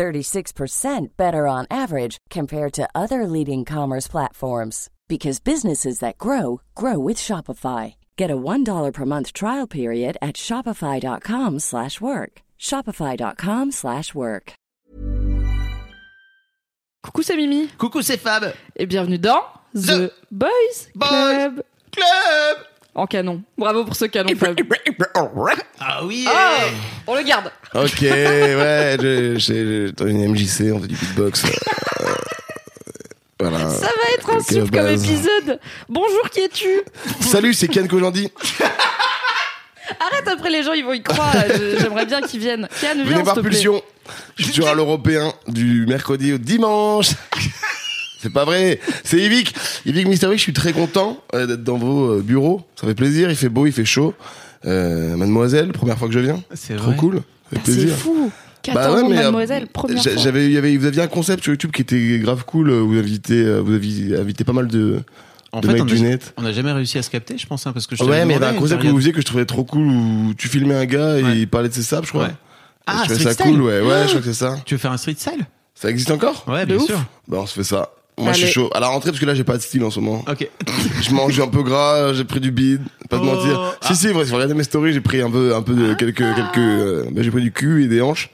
36% better on average compared to other leading commerce platforms because businesses that grow grow with Shopify. Get a $1 per month trial period at shopify.com/work. shopify.com/work. Coucou, c'est Mimi. Coucou, c'est Fab. Et bienvenue dans The, The Boys, Boys Club. Club. En canon. Bravo pour ce canon, Fab. Ah oui. Ah, on le garde. Ok, ouais, j'ai- j'ai dans une MJC, on fait du beatbox. euh, voilà. Ça va être un Ok, souffle comme épisode. Bonjour, qui es-tu? Salut, c'est Ken Kojandi. Arrête, après les gens, ils vont y croire. Je- J'aimerais bien qu'ils viennent. Kian, viens, Venez te plaît. Pulsion. Je suis sur à l'européen du mercredi au dimanche. C'est pas vrai, c'est Yvick. Yvick Mystery, je suis très content euh, d'être dans vos euh, bureaux. Ça fait plaisir, il fait beau, il fait chaud. Euh, mademoiselle, première fois que je viens. C'est Trop vrai. cool. Fait Ah, C'est fou. 14 Bah ouais, ans, mais, euh, mademoiselle, première fois. J'avais, il y avait, vous aviez un concept sur YouTube qui était grave cool. Vous invitez, euh, vous aviez invité pas mal de, En de fait, mecs on du a, net. on a jamais réussi à se capter, je pense, hein, parce que je Ouais, mais il y avait un concept que vous faisiez que je trouvais trop cool où tu filmais un gars et Ouais. il parlait de ses sables, je crois. Ouais. Ah, je ça style. cool, ouais, ouais, je crois que c'est ça. Tu veux faire un street style? Ça existe encore? Ouais, De bien ouf. sûr. Bah, on se fait ça. Moi, je suis chaud. À la rentrée, parce que là, j'ai pas de style en ce moment. Ok. Je mange un peu gras, j'ai pris du bide, pas de Oh. mentir. Ah. Si, si, vrai, si vous regardez mes stories, j'ai pris un peu, un peu de, quelques, quelques, euh, bah, j'ai pris du cul et des hanches.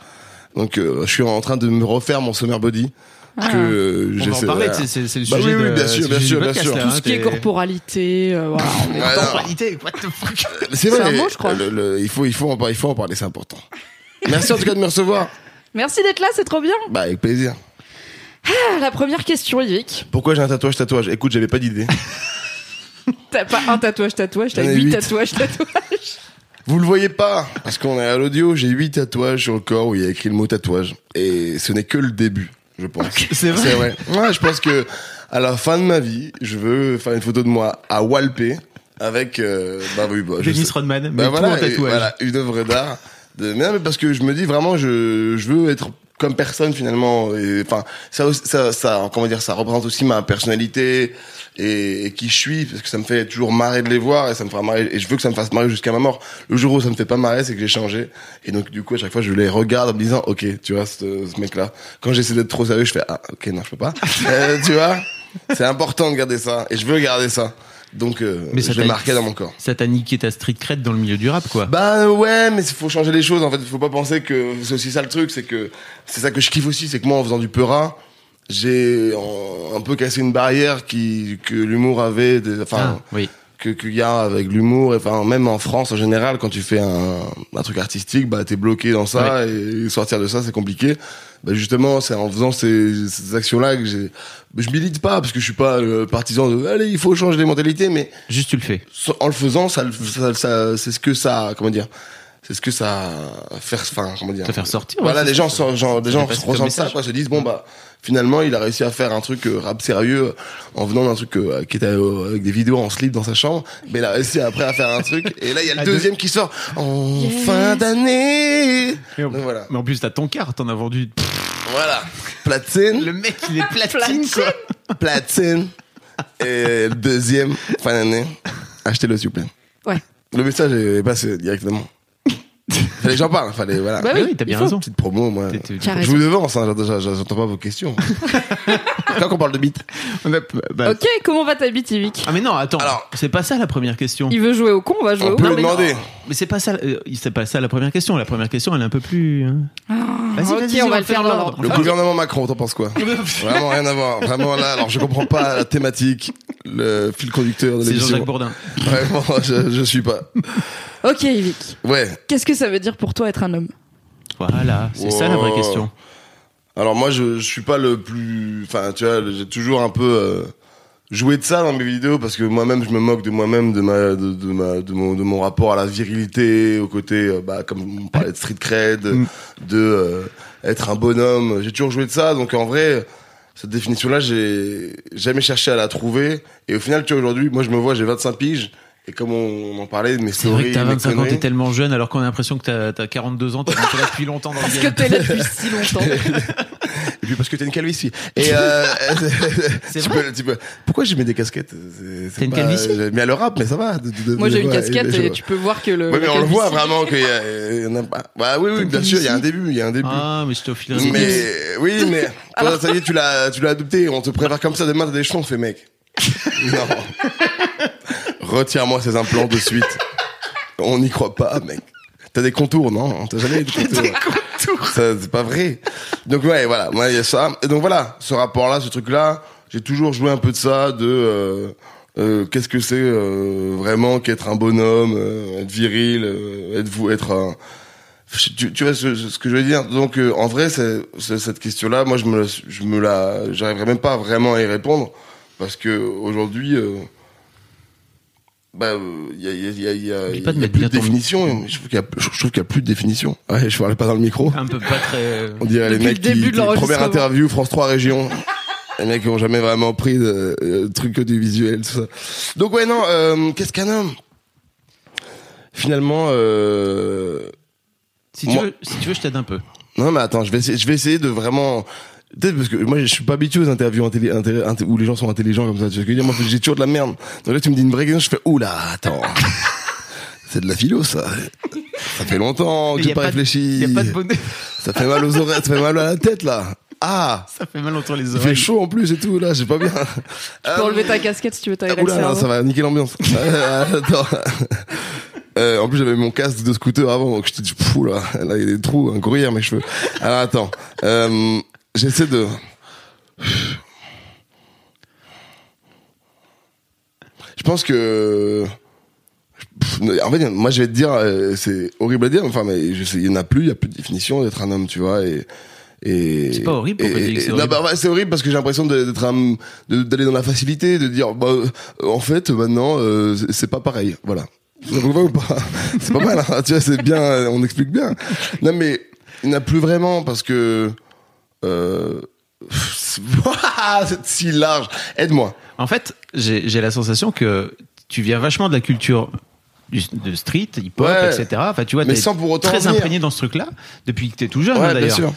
Donc, euh, je suis en train de me refaire mon summer body. Ah. Que euh, On va en parler, c'est- c'est c'est le Bah sujet oui, oui, de- bien sûr, bien sûr, bien podcast, sûr. Tout hein, ce qui est corporalité, euh, voilà. Temporalité, what the fuck C'est C'est vrai. un mot, je crois. le- le- il faut, il faut en parler, il faut en parler, c'est important. Merci en tout cas de me recevoir. Merci d'être là, c'est trop bien. Bah, avec plaisir. Ah, La première question, Yvick. Pourquoi j'ai un tatouage tatouage Écoute, j'avais pas d'idée. T'as pas un tatouage, tatouage, t'as J'en ai huit huit. tatouages, tatouages. Vous le voyez pas, parce qu'on est à l'audio, j'ai huit tatouages sur le corps où il y a écrit le mot tatouage. Et ce n'est que le début, je pense. C'est vrai C'est vrai. Ouais, je pense que à la fin de ma vie, je veux faire une photo de moi à Walpé avec euh, bah oui, bah, je Dennis sais- Rodman, mais bah tout en et- tatouage. voilà, une œuvre d'art. De... Mais non, mais parce que je me dis vraiment, je, je veux être comme personne finalement. Et, Enfin, ça, ça, ça, comment dire, ça représente aussi ma personnalité et, et qui je suis, parce que ça me fait toujours marrer de les voir et ça me fera marrer. Et je veux que ça me fasse marrer jusqu'à ma mort. Le jour où ça me fait pas marrer, c'est que j'ai changé. Et donc du coup, à chaque fois, je les regarde en me disant, ok, tu vois, ce, ce mec-là. Quand j'essaie d'être trop sérieux, je fais, ah, ok, non, je peux pas. Euh, tu vois, c'est important de garder ça. Et je veux garder ça. Donc, euh, Mais ça je l'ai marqué dans mon corps. Ça t'a niqué ta street cred dans le milieu du rap, quoi. Bah ouais, mais il faut changer les choses. En fait, il faut pas penser que c'est aussi ça le truc, c'est que c'est ça que je kiffe aussi, c'est que moi, en faisant du peura, j'ai un peu cassé une barrière qui que l'humour avait, des- enfin Ah, oui. que qu'il y a avec l'humour. et Enfin, même en France en général, quand tu fais un, un truc artistique, bah t'es bloqué dans ça et sortir de ça, c'est compliqué. Bah justement, c'est en faisant ces, ces actions-là que j'ai. Je milite pas parce que je suis pas le partisan de allez, il faut changer les mentalités, mais Juste tu le fais. en le faisant, ça, ça, ça- c'est ce que ça, comment dire, c'est ce que ça faire, enfin, comment dire, Te faire sortir, Voilà, ouais, les gens, ça. sont- genre, les Ça gens ressentent ça, quoi, se disent bon bah, finalement, il a réussi à faire un truc euh, rap sérieux en venant d'un truc euh, qui était euh, avec des vidéos en slip dans sa chambre, mais il a réussi après à faire un truc. Et là, il y a le À deuxième qui sort en Yes. fin d'année. Mais en, Donc voilà, mais en plus, t'as ton quart, t'en as vendu. voilà, platine, Le mec, il est platine, Platine. quoi. platine. Et le deuxième fin d'année, achetez-le s'il vous plaît. Ouais. Le message est passé directement. Fallait que j'en parle, fallait, voilà. Bah Ah oui, oui, t'as bien raison. Petite promo, moi. T'es- t'es- T'as Je vous devance, hein, j'entends- pas vos questions. Quand on parle de bite. On a- bah- Ok, comment va ta bite, Yvick? Ah mais non, attends. Alors- c'est pas ça la première question. Il veut jouer au con, on va jouer On au peut con. le demander. Mais c'est pas ça. euh, c'est pas ça la première question. La première question, elle est un peu plus. hein. Vas-y, ok, vas-y, on va le faire dans l'ordre. Le gouvernement Macron, t'en penses quoi? Vraiment rien à voir. Vraiment là, alors je comprends pas la thématique, le fil conducteur de C'est l'émission. Jean-Jacques Bourdin. Vraiment, je, je suis pas. Ok, Yvick. Ouais. Qu'est-ce que ça veut dire pour toi être un homme Voilà, c'est ça la vraie question. Alors moi, je, je suis pas le plus. Enfin, tu vois, j'ai toujours un peu euh, joué de ça dans mes vidéos parce que moi-même, je me moque de moi-même, de ma, de, de ma, de mon, de mon rapport à la virilité, au côté, euh, bah, comme on parlait de street cred, Mm. de euh, être un bonhomme. J'ai toujours joué de ça, donc en vrai, cette définition-là, j'ai jamais cherché à la trouver. Et au final, tu vois, aujourd'hui, moi, je me vois, j'ai 25 piges. Et comme on, on en parlait mes C'est vrai que t'as mes 25 ans, t'es tellement jeune alors qu'on a l'impression que t'as t'as 42 ans, été là depuis longtemps dans le Parce que t'es là depuis si longtemps. Et puis parce que t'as une calvitie. Et euh, C'est tu vrai peux- tu peux- Pourquoi j'ai mis des casquettes? C'est- c'est T'as une pas- calvitie? J'ai mis à le rap, mais ça va. de- de- de- Moi j'ai une ouais, casquette je- et tu peux voir que le. Ouais, mais la on le voit calvitie- vraiment qu'il y, a- il y en a pas. Bah oui, oui, bien sûr, il y a un début, il y a un début. Ah, mais je te filerai mais des oui, mais toi, ça y est, tu l'as, tu l'as adopté. On te prépare comme ça. Demain, t'as des cheveux, on fait mec. non. Retire-moi ces implants de suite. On n'y croit pas, mec. T'as des contours, non T'as jamais eu de contours. Ça, c'est pas vrai. Donc ouais, voilà. Moi, il y a ça. Et donc voilà, ce rapport-là, ce truc-là, j'ai toujours joué un peu de ça, de euh, euh, qu'est-ce que c'est euh, vraiment qu'être un bonhomme, euh, être viril, euh, être vous, être un tu, tu vois ce, ce que je veux dire? Donc euh, en vrai c'est, c'est- cette question là moi je me la- je me la j'arriverai même pas vraiment à y répondre parce que aujourd'hui euh, bah il y a il y a il y a, il y a, de y a mettre plus de définition je trouve qu'il y a je trouve qu'il y a plus de définition. Ouais je parlais pas dans le micro. Un peu pas très. on dirait les mecs le début qui, de qui- première interview France 3 région les mecs qui ont jamais vraiment pris de, de trucs audiovisuels tout ça. Donc ouais non euh, qu'est-ce qu'un homme? Finalement euh, Si tu Moi- veux, si tu veux, je t'aide un peu. non mais attends, je vais essayer, je vais essayer de vraiment peut-être parce que moi je suis pas habitué aux interviews intelli- intelli- inté- où les gens sont intelligents comme ça. Tu vois ce que je veux dire? Moi j'ai toujours de la merde. Donc là tu me dis une vraie question, je fais oula, attends. C'est de la philo ça. Ça fait longtemps que j'ai pas réfléchi. Y a pas de bonnet. Ça fait mal aux oreilles, ça fait mal à la tête là. Ah, Ça fait mal entre les il fait oreilles. chaud en plus et tout là, j'ai pas bien. Tu peux enlever ta casquette si tu veux t'aérer le Oula, non, cerveau. ça va niquer l'ambiance. Euh, attends. Euh, en plus, j'avais mon casque de scooter avant, donc je te dis, fou là, là, il y a des trous, un gruyère, mes cheveux. Alors attends, euh, j'essaie de. Je pense que. En fait, moi, je vais te dire, euh, c'est horrible à dire, enfin, mais je sais, il y en a plus, il y a plus de définition d'être un homme, tu vois, et. et C'est pas horrible, pourquoi et- tu dis que c'est horrible bah, c'est horrible parce que j'ai l'impression d'être un, d'aller dans la facilité, de dire, bah, euh, en fait, maintenant, euh, c'est- pas pareil, voilà. Ou pas C'est pas mal, hein, tu vois, c'est bien, on explique bien. Non, mais il n'y en a plus vraiment parce que. Euh, c'est si large. Aide-moi. En fait, j'ai la sensation que tu viens vachement de la culture du, de street, hip-hop, Ouais. etc. Enfin, tu vois, Mais sans pour autant très imprégné dans ce truc-là depuis que t'es tout jeune, Ouais, hein, d'ailleurs.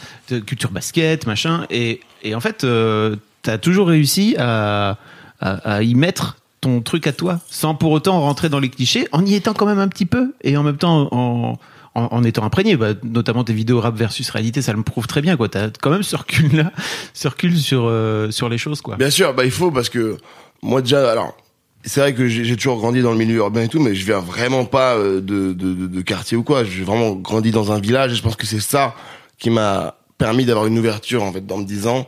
culture basket, machin. Et, et en fait, euh, t'as toujours réussi à, à, à y mettre ton truc à toi, sans pour autant rentrer dans les clichés, en y étant quand même un petit peu, et en même temps en, en, en étant imprégné. Bah, notamment tes vidéos rap versus réalité, ça le prouve très bien. quoi. T'as quand même ce recul-là, ce recul sur, euh, sur les choses. quoi. Bien sûr, bah il faut parce que moi déjà, alors c'est vrai que j'ai j'ai toujours grandi dans le milieu urbain et tout, mais je viens vraiment pas euh, de, de, de, de quartier ou quoi. J'ai vraiment grandi dans un village et je pense que c'est ça qui m'a permis d'avoir une ouverture en fait dans me disant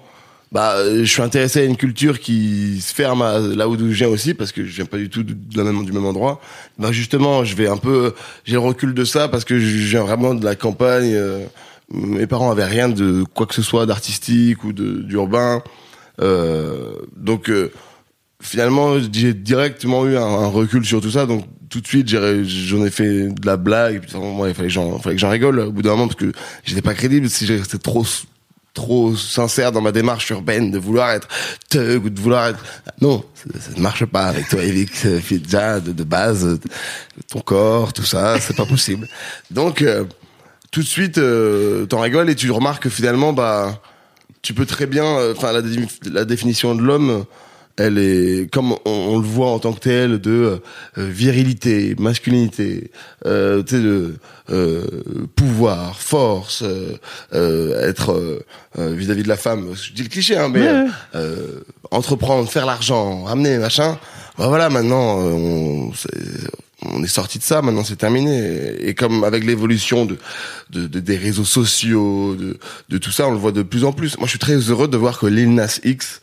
bah euh, je suis intéressé à une culture qui se ferme à là où je viens aussi parce que je viens pas du tout de, la même du même endroit. Bah justement, je vais un peu j'ai le recul de ça parce que je viens vraiment de la campagne euh, mes parents avaient rien de quoi que ce soit d'artistique ou d'urbain. Euh, donc euh, finalement, j'ai directement eu un, recul sur tout ça. Donc tout de suite, j'en ai fait de la blague. Et puis, moi, il fallait que j'en rigole au bout d'un moment parce que j'étais pas crédible si j'étais trop trop sincère dans ma démarche urbaine de vouloir être thug ou de vouloir être non ça, ne marche pas avec toi fait déjà de, base euh, ton corps tout ça c'est pas possible. Donc euh, tout de suite euh, t'en rigoles et tu remarques que finalement bah tu peux très bien euh, enfin la définition de l'homme elle est comme on, on le voit en tant que tel de euh, virilité masculinité euh, tu sais de euh, pouvoir force euh, euh, être euh, vis-à-vis de la femme je dis le cliché hein mais Ouais. euh, entreprendre faire l'argent ramener machin bah voilà maintenant on on est sorti de ça, maintenant c'est terminé. Et comme avec l'évolution de, de, de- des réseaux sociaux, de, de tout ça, on le voit de plus en plus. Moi, je suis très heureux de voir que Lil Nas X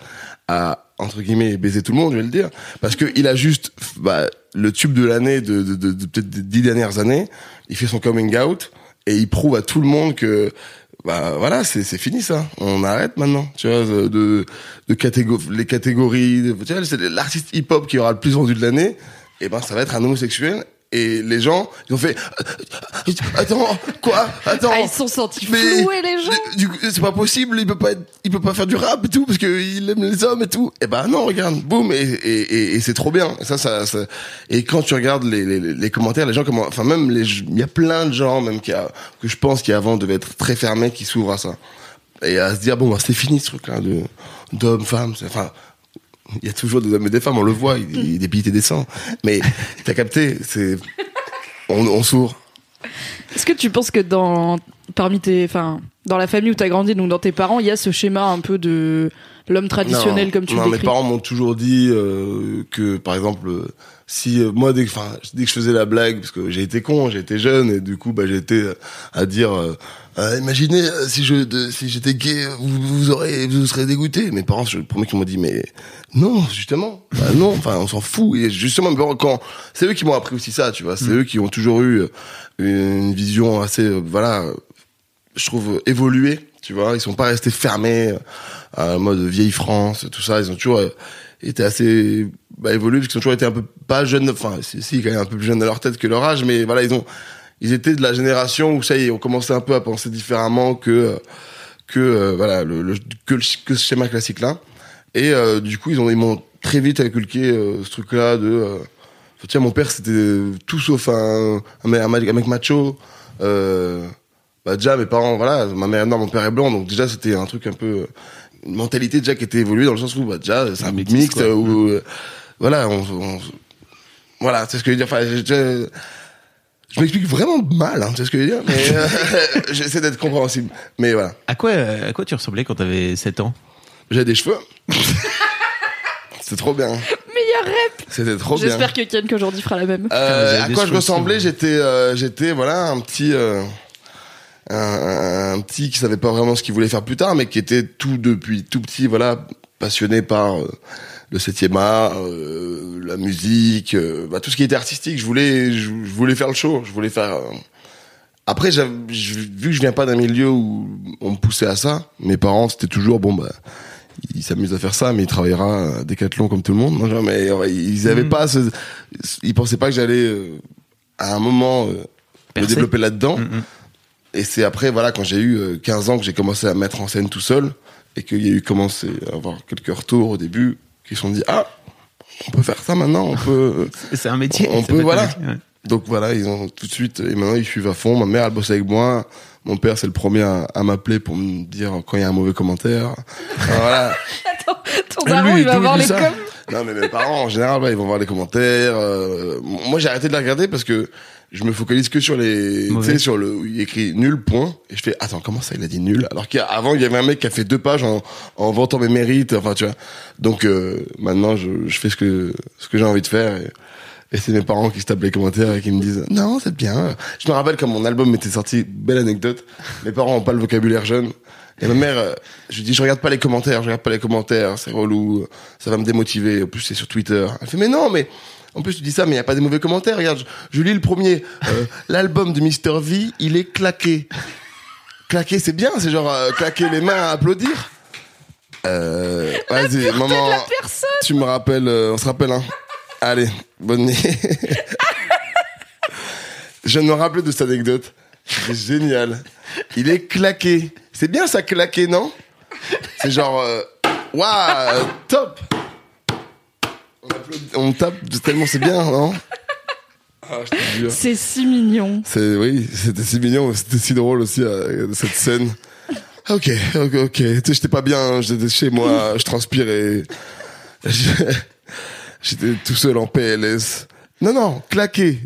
a entre guillemets baisé tout le monde, je vais le dire, parce que il a juste bah, le tube de l'année de, de, de, de peut-être des dix dernières années. Il fait son coming out et il prouve à tout le monde que bah voilà c'est c'est fini ça on arrête maintenant tu vois de de, de catégo- les catégories tu vois l'artiste hip hop qui aura le plus vendu de l'année et ben ça va être un homosexuel Et les gens, ils ont fait attends quoi attends. Ah, ils sont sentis Mais- floués les gens. Du coup, c'est pas possible, il peut pas être, il peut pas faire du rap et tout parce que il aime les hommes et tout. Et ben non, regarde, boum et et, et, et c'est trop bien. Ça, ça, ça- et quand tu regardes les, les, les commentaires, les gens comment, enfin même les, il y a plein de gens même qui a, que je pense qui avant devaient être très fermés, qui s'ouvrent à ça et à se dire bon bah c'est fini ce truc là de d'hommes femmes, enfin. Il y a toujours des hommes et des femmes, on le voit, il, il débite et descend. Mais t'as capté, c'est, on, on s'ouvre. Est-ce que tu penses que dans parmi tes, enfin, dans la famille où t'as grandi, donc dans tes parents, il y a ce schéma un peu de l'homme traditionnel non, comme tu non, le mes décris? parents m'ont toujours dit euh, que, par exemple, si euh, moi dès que, enfin, dès que je faisais la blague, parce que j'ai été con, j'ai été jeune et du coup, bah, été euh, à dire, euh, imaginez si je, de- si j'étais gay, vous, vous aurez, vous serez dégoûté. Mes parents, je le premier qui m'ont dit, mais non, justement, bah, non, enfin, on s'en fout. Et justement, quand c'est eux qui m'ont appris aussi ça, tu vois, c'est eux qui ont toujours eu une vision assez, voilà, je trouve évoluée, tu vois. Ils sont pas restés fermés à mode vieille France, tout ça. Ils ont toujours été assez bah, évolués parce qu'ils ont toujours été un peu pas jeunes, enfin si, si quand même un peu plus jeunes dans leur tête que leur âge, mais voilà ils ont ils étaient de la génération où ça y est, on commençait un peu à penser différemment que que euh, voilà le, que, le, que ce schéma classique là. Et euh, du coup ils ont ils m'ont très vite inculqué euh, ce truc là de euh, tiens mon père c'était tout sauf un un, un mec macho. Euh, bah déjà mes parents voilà ma mère noire mon père est blanc donc déjà c'était un truc un peu une mentalité déjà qui était évoluée dans le sens où bah déjà c'est un mix quoi. où euh, voilà on, on- voilà c'est ce que je veux dire. Enfin je, je, je m'explique vraiment mal hein, c'est ce que je veux dire mais euh, j'essaie d'être compréhensible mais voilà. À quoi, à quoi tu ressemblais quand t'avais 7 ans? J'ai des cheveux. C'était trop bien. Meilleur rep. c'était trop bien. J'espère que Ken qu'aujourd'hui fera la même. Euh, à quoi je ressemblais J'étais, euh, j'étais voilà un petit, euh, un, un- un petit qui savait pas vraiment ce qu'il voulait faire plus tard, mais qui était tout depuis tout petit, voilà, passionné par euh, le septième art, euh, la musique, euh, bah, tout ce qui était artistique. Je voulais, je, je voulais faire le show. Je voulais faire. euh, Après, vu que je viens pas d'un milieu où on me poussait à ça, mes parents c'était toujours bon bah il s'amuse à faire ça, mais il travaillera à Decathlon comme tout le monde. Non, mais ils avaient Mhm. pas ce, ils pensaient pas que j'allais euh, à un moment euh, me développer là-dedans. Mhm. Et c'est après, voilà, quand j'ai eu euh, 15 ans que j'ai commencé à mettre en scène tout seul et qu'il y a eu commencé à avoir quelques retours au début qui se sont dit ah on peut faire ça maintenant, on peut. C'est un métier. On peut, voilà. métier, ouais. Donc voilà, ils ont tout de suite et maintenant ils suivent à fond. Ma mère elle bosse avec moi. Mon père c'est le premier à, à m'appeler pour me dire quand il y a un mauvais commentaire. Voilà. Attends, ton Lui, daron, il va voir les coms. Non, mais mes parents, en général, ils vont voir les commentaires. euh, moi, j'ai arrêté de les regarder parce que je me focalise que sur les, tu sais, sur le, où il écrit nul point. Et je fais, attends, comment ça, il a dit nul? Alors qu'avant, il y avait un mec qui a fait deux pages en, en vantant mes mérites. Enfin, tu vois. Donc, euh, maintenant, je, je fais ce que, ce que j'ai envie de faire. Et, et c'est mes parents qui se tapent les commentaires et qui me disent, non, c'est bien. Je me rappelle quand mon album était sorti, belle anecdote. Mes parents ont pas le vocabulaire jeune. Et ma mère, euh, je lui dis, je regarde pas les commentaires, je regarde pas les commentaires, c'est relou, ça va me démotiver. En plus, c'est sur Twitter. Elle fait, mais non, mais en plus, tu dis ça, mais il y a pas des mauvais commentaires. Regarde, je, je lis le premier. Euh, L'album de Mr. V, il est claqué. Claqué, c'est bien, c'est genre euh, claquer les mains à applaudir. Euh, vas-y, maman, tu me rappelles, euh, on se rappelle, hein. Allez, bonne nuit. Je me rappeler de cette anecdote. C'est génial. Il est claqué. C'est bien ça, claqué, non? C'est genre, waouh, top. On, tape tellement c'est bien, non Ah, je te jure. C'est si mignon. C'est oui, c'était si mignon, c'était si drôle aussi euh, cette scène. Ok, ok, ok. Tu sais, j'étais pas bien, j'étais chez moi, je transpirais. J'étais tout seul en PLS. Non, non, claqué,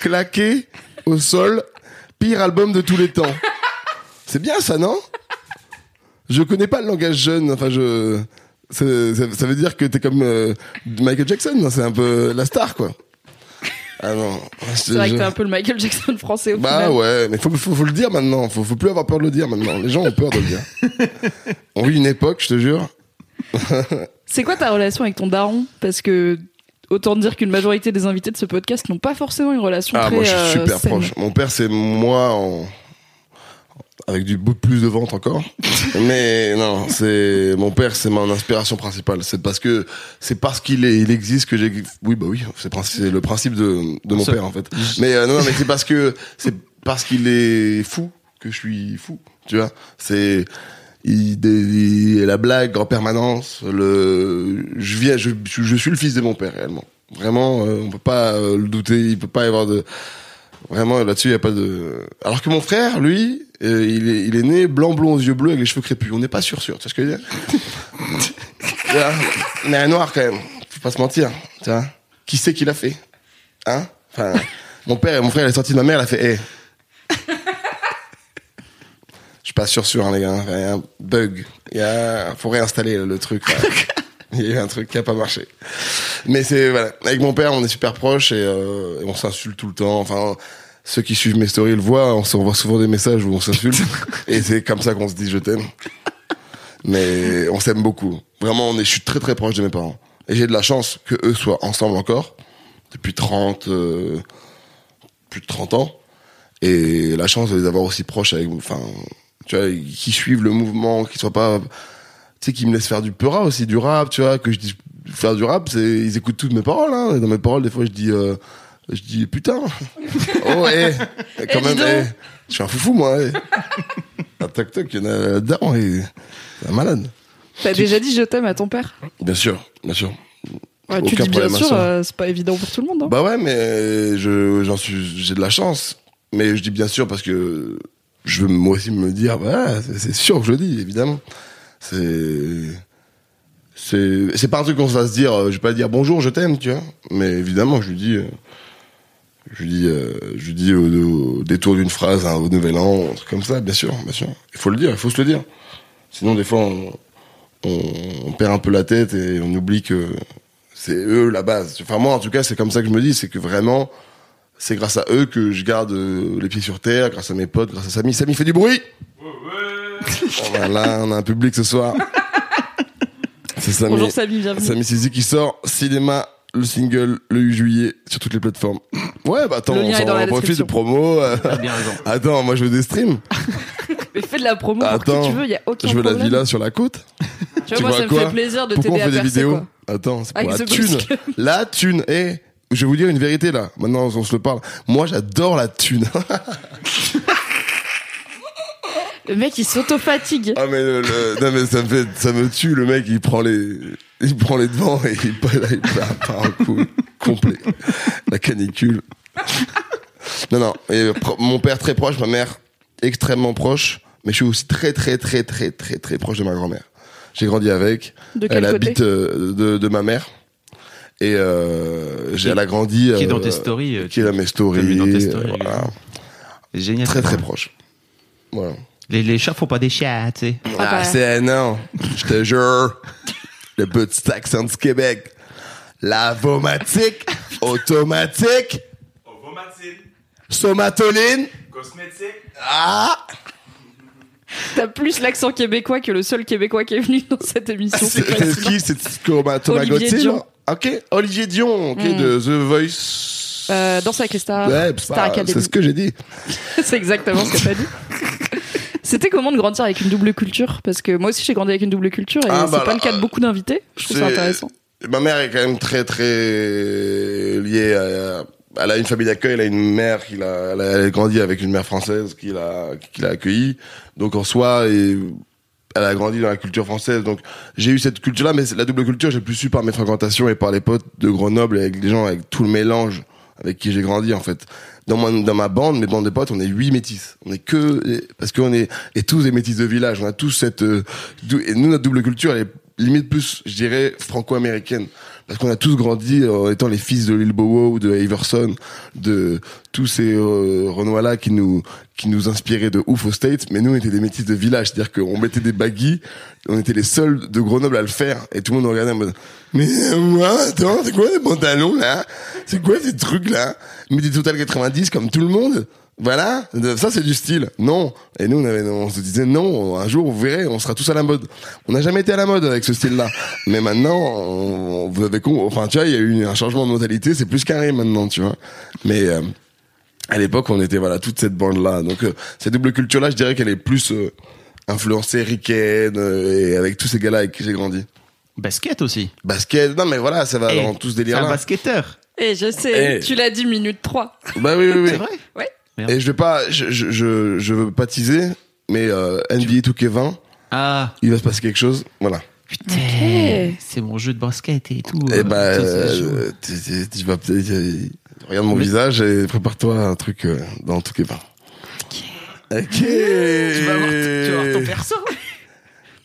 claqué au sol, pire album de tous les temps. C'est bien ça, non? Je connais pas le langage jeune. Enfin, je. Ça, ça veut dire que t'es comme euh, Michael Jackson. non C'est un peu la star, quoi. Ah non. C'est vrai que t'es un peu le Michael Jackson français au Bah final. ouais, mais faut, faut, faut le dire maintenant. Faut, faut plus avoir peur de le dire maintenant. Les gens ont peur de le dire. On vit une époque, je te jure. C'est quoi ta relation avec ton daron? Parce que autant dire qu'une majorité des invités de ce podcast n'ont pas forcément une relation Ah, très moi, je suis euh, super proche. Mon père, c'est moi en, avec du beaucoup plus de ventre encore. Mais non, c'est mon père, c'est mon inspiration principale. C'est parce que c'est parce qu'il est, il existe que j'ai. Oui, bah oui, c'est princi- le principe de, de mon père en fait. Mais euh, non, non, mais c'est parce que c'est parce qu'il est fou que je suis fou. Tu vois, c'est il, il- la blague en permanence. Le, je viens, je suis le fils de mon père réellement. Vraiment, euh, on peut pas euh, le douter. Il peut pas y avoir de Vraiment, là-dessus, il y a pas de. Alors que mon frère, lui, euh, il, est, il est né blanc, blond, aux yeux bleus, avec les cheveux crépus. On n'est pas sûr, sûr. Tu vois ce que je veux dire Mais un noir quand même. Faut pas se mentir. Tu vois Qui sait qui l'a fait Hein Enfin, mon père et mon frère, il est sorti de ma mère, il a fait. Hey. Je suis pas sûr, sûr, hein, les gars. Il y a un bug. Il y a, faut réinstaller le truc. là. Il y a eu un truc qui a pas marché. Mais c'est voilà, avec mon père, on est super proches et, euh, et on s'insulte tout le temps. Enfin, ceux qui suivent mes stories le voient, on s'envoie souvent des messages où on s'insulte et c'est comme ça qu'on se dit je t'aime. Mais on s'aime beaucoup. Vraiment, on est, je suis très très proche de mes parents et j'ai de la chance que eux soient ensemble encore depuis 30 euh, plus de 30 ans et la chance de les avoir aussi proches avec enfin tu vois qui suivent le mouvement, qui soient pas tu sais, qui me laissent faire du peura aussi, du rap, tu vois, que je dis faire du rap, c'est ils écoutent toutes mes paroles. Hein. Et Dans mes paroles, des fois, je dis, euh, je dis putain. oh, eh, quand Eh, même, dis donc. eh, je suis un foufou moi. Eh. Un toc toc, il y en a là-dedans, et c'est un malade. T'as déjà dit je t'aime à ton père Bien sûr, bien sûr. ouais, Tu dis bien sûr, euh, c'est pas évident pour tout le monde. Hein. Bah ouais, mais je j'en suis, j'ai de la chance. Mais je dis bien sûr parce que je veux moi aussi me dire, bah, c'est c'est sûr que je le dis, évidemment. C'est c'est c'est pas un truc qu'on se va se dire. euh, Je vais pas dire bonjour, je t'aime, tu vois. Mais évidemment, je lui dis, euh, je lui dis, euh, je lui dis au, au détour d'une phrase, hein, au nouvel an, un truc comme ça, bien sûr, bien sûr. Il faut le dire, il faut se le dire. Sinon, des fois, on, on, on perd un peu la tête et on oublie que c'est eux la base. Enfin moi en tout cas c'est comme ça que je me dis, c'est que vraiment c'est grâce à eux que je garde euh, les pieds sur terre, grâce à mes potes, grâce à Samy. Samy fait du bruit. voilà, on a un public ce soir. C'est Samy. Bonjour Samy, bienvenue. Samy Sizi qui sort cinéma le single le 8 juillet sur toutes les plateformes. Ouais bah attends, Le on lien est s'en dans la on profite de description. promo. euh. T'as bien raison. Attends, moi je veux des streams. Mais fais de la promo pour Attends, qui tu veux, y a aucun Je veux la problème. villa sur la côte. Tu vois, Tu moi vois ça me quoi fait plaisir de Pourquoi on t'aider à fait des percer, vidéos quoi. Attends, c'est pour Avec la The thune. La thune. Eh, je vais vous dire une vérité là. Maintenant, on se le parle. Moi, j'adore la thune. Le mec il s'auto-fatigue. ah mais, le, le- non, mais ça me fait, ça me tue. Le mec, il prend les, il prend les devants et il, part- il part, part un coup complet. La canicule. Non, non. Et pro- mon père très proche, ma mère extrêmement proche, mais je suis aussi très, très, très, très, très, très proche de ma grand-mère. J'ai grandi avec. De quel Elle côté habite euh, de, de ma mère. Et euh, j'ai, elle a grandi. Qui est dans euh, tes stories. euh, Qui est dans mes stories. T'as mis dans tes stories, voilà. Génial. Très, très proche. Voilà. Les, les chats font pas des chats, tu sais. Ah Ah, bah. c'est non, je te jure. Le petit accent du Québec. Lavomatique, automatique, somatoline. Ah, T'as plus l'accent québécois que le seul québécois qui est venu dans cette émission. c'est qui C'est Olivier Dion. Ok, Olivier Dion, ok, Mm. de The Voice. Euh, Danse avec les stars, Ouais, Star bah, Academy. c'est ce que j'ai dit. C'est exactement ce que t'as dit. C'était comment de grandir avec une double culture? Parce que moi aussi j'ai grandi avec une double culture et Ah, c'est bah, pas le cas de beaucoup d'invités. Je trouve ça intéressant. Ma mère est quand même très très liée à. Elle a une famille d'accueil, elle a une mère qui l'a, elle a, grandi avec une mère française qui l'a, qui l'a accueillie. Donc en soi, et elle a grandi dans la culture française. Donc j'ai eu cette culture-là, mais la double culture, j'ai plus su par mes fréquentations et par les potes de Grenoble, et avec les gens, avec tout le mélange avec qui j'ai grandi en fait. Dans ma, dans ma bande, mes bandes de potes, on est huit métis. On est que parce qu'on est et tous des métis de village. On a tous cette euh, et nous notre double culture, elle est limite plus, je dirais, franco-américaine. Parce qu'on a tous grandi en étant les fils de Lil Bowo, de Iverson, de tous ces euh, Renois-là qui nous qui nous inspiraient de ouf aux States. Mais nous, on était des métis de village, c'est-à-dire qu'on mettait des baggies, on était les seuls de Grenoble à le faire, et tout le monde regardait en mode mais moi, attends, c'est quoi les pantalons là? C'est quoi ces trucs là Mais des Total 90 comme tout le monde voilà, ça c'est du style. Non. Et nous, on, avait, on se disait non, un jour, vous verrez, on sera tous à la mode. On n'a jamais été à la mode avec ce style-là. Mais maintenant, on, vous avez con, enfin, tu vois, il y a eu un changement de mentalité, c'est plus carré maintenant, tu vois. Mais, euh, à l'époque, on était voilà toute cette bande là. Donc euh, cette double culture là, je dirais qu'elle est plus euh, influencée ricaine euh, et avec tous ces gars là avec qui j'ai grandi. Basket aussi. Basket, non mais voilà, ça va Eh, dans tout ce C'est délire un basketteur. Et je sais, Eh. tu l'as dit minute 3. Bah oui oui oui. C'est vrai? Ouais. Merde. Et je vais pas, je je je, je veux pas teaser, mais euh, NBA 2K20, Ah, il va se passer quelque chose, voilà. putain. Ok. C'est mon jeu de basket et tout. Et euh, bah, ça, c'est chaud. euh, tu- tu- tu vas peut-être- euh, regarde mon visage et prépare-toi un truc euh, dans 2K20. Ok. Tu vas avoir, tu vas avoir ton perso.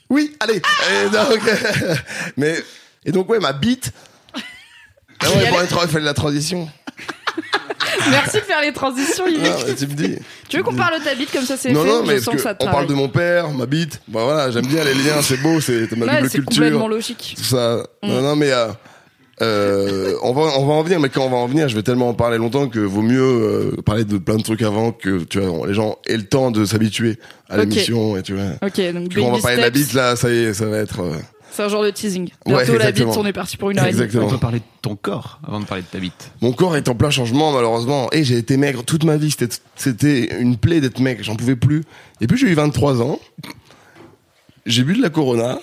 Oui, allez. Et donc, mais et donc ouais, ma bite. Ah ouais, pour être, il fallait la transition. Merci de faire les transitions. Non, mais tu me dis. Tu veux qu'on parle de ta bite comme ça c'est Non, fait non, Je mais sens parce que ça que te on parle de mon père, ma bite. Bah voilà, j'aime bien les liens, c'est beau, c'est ma Ouais, double c'est complètement culture, logique. tout ça. Non, non, mais euh, euh, on va on va en venir, mais quand on va en venir, je vais tellement en parler longtemps que vaut mieux euh, parler de plein de trucs avant que tu vois les gens aient le temps de s'habituer à Ok. l'émission et tu vois. Ok, donc Puis quand on va parler de la bite là, ça y est, ça va être. C'est un genre de teasing. Ouais, Bientôt la bite, on est parti pour une heure. Exactement. On peut parler de ton corps avant de parler de ta bite. Mon corps est en plein changement, malheureusement. Et j'ai été maigre toute ma vie. C'était- C'était une plaie d'être maigre. J'en pouvais plus. Et puis j'ai eu 23 ans. J'ai bu de la Corona.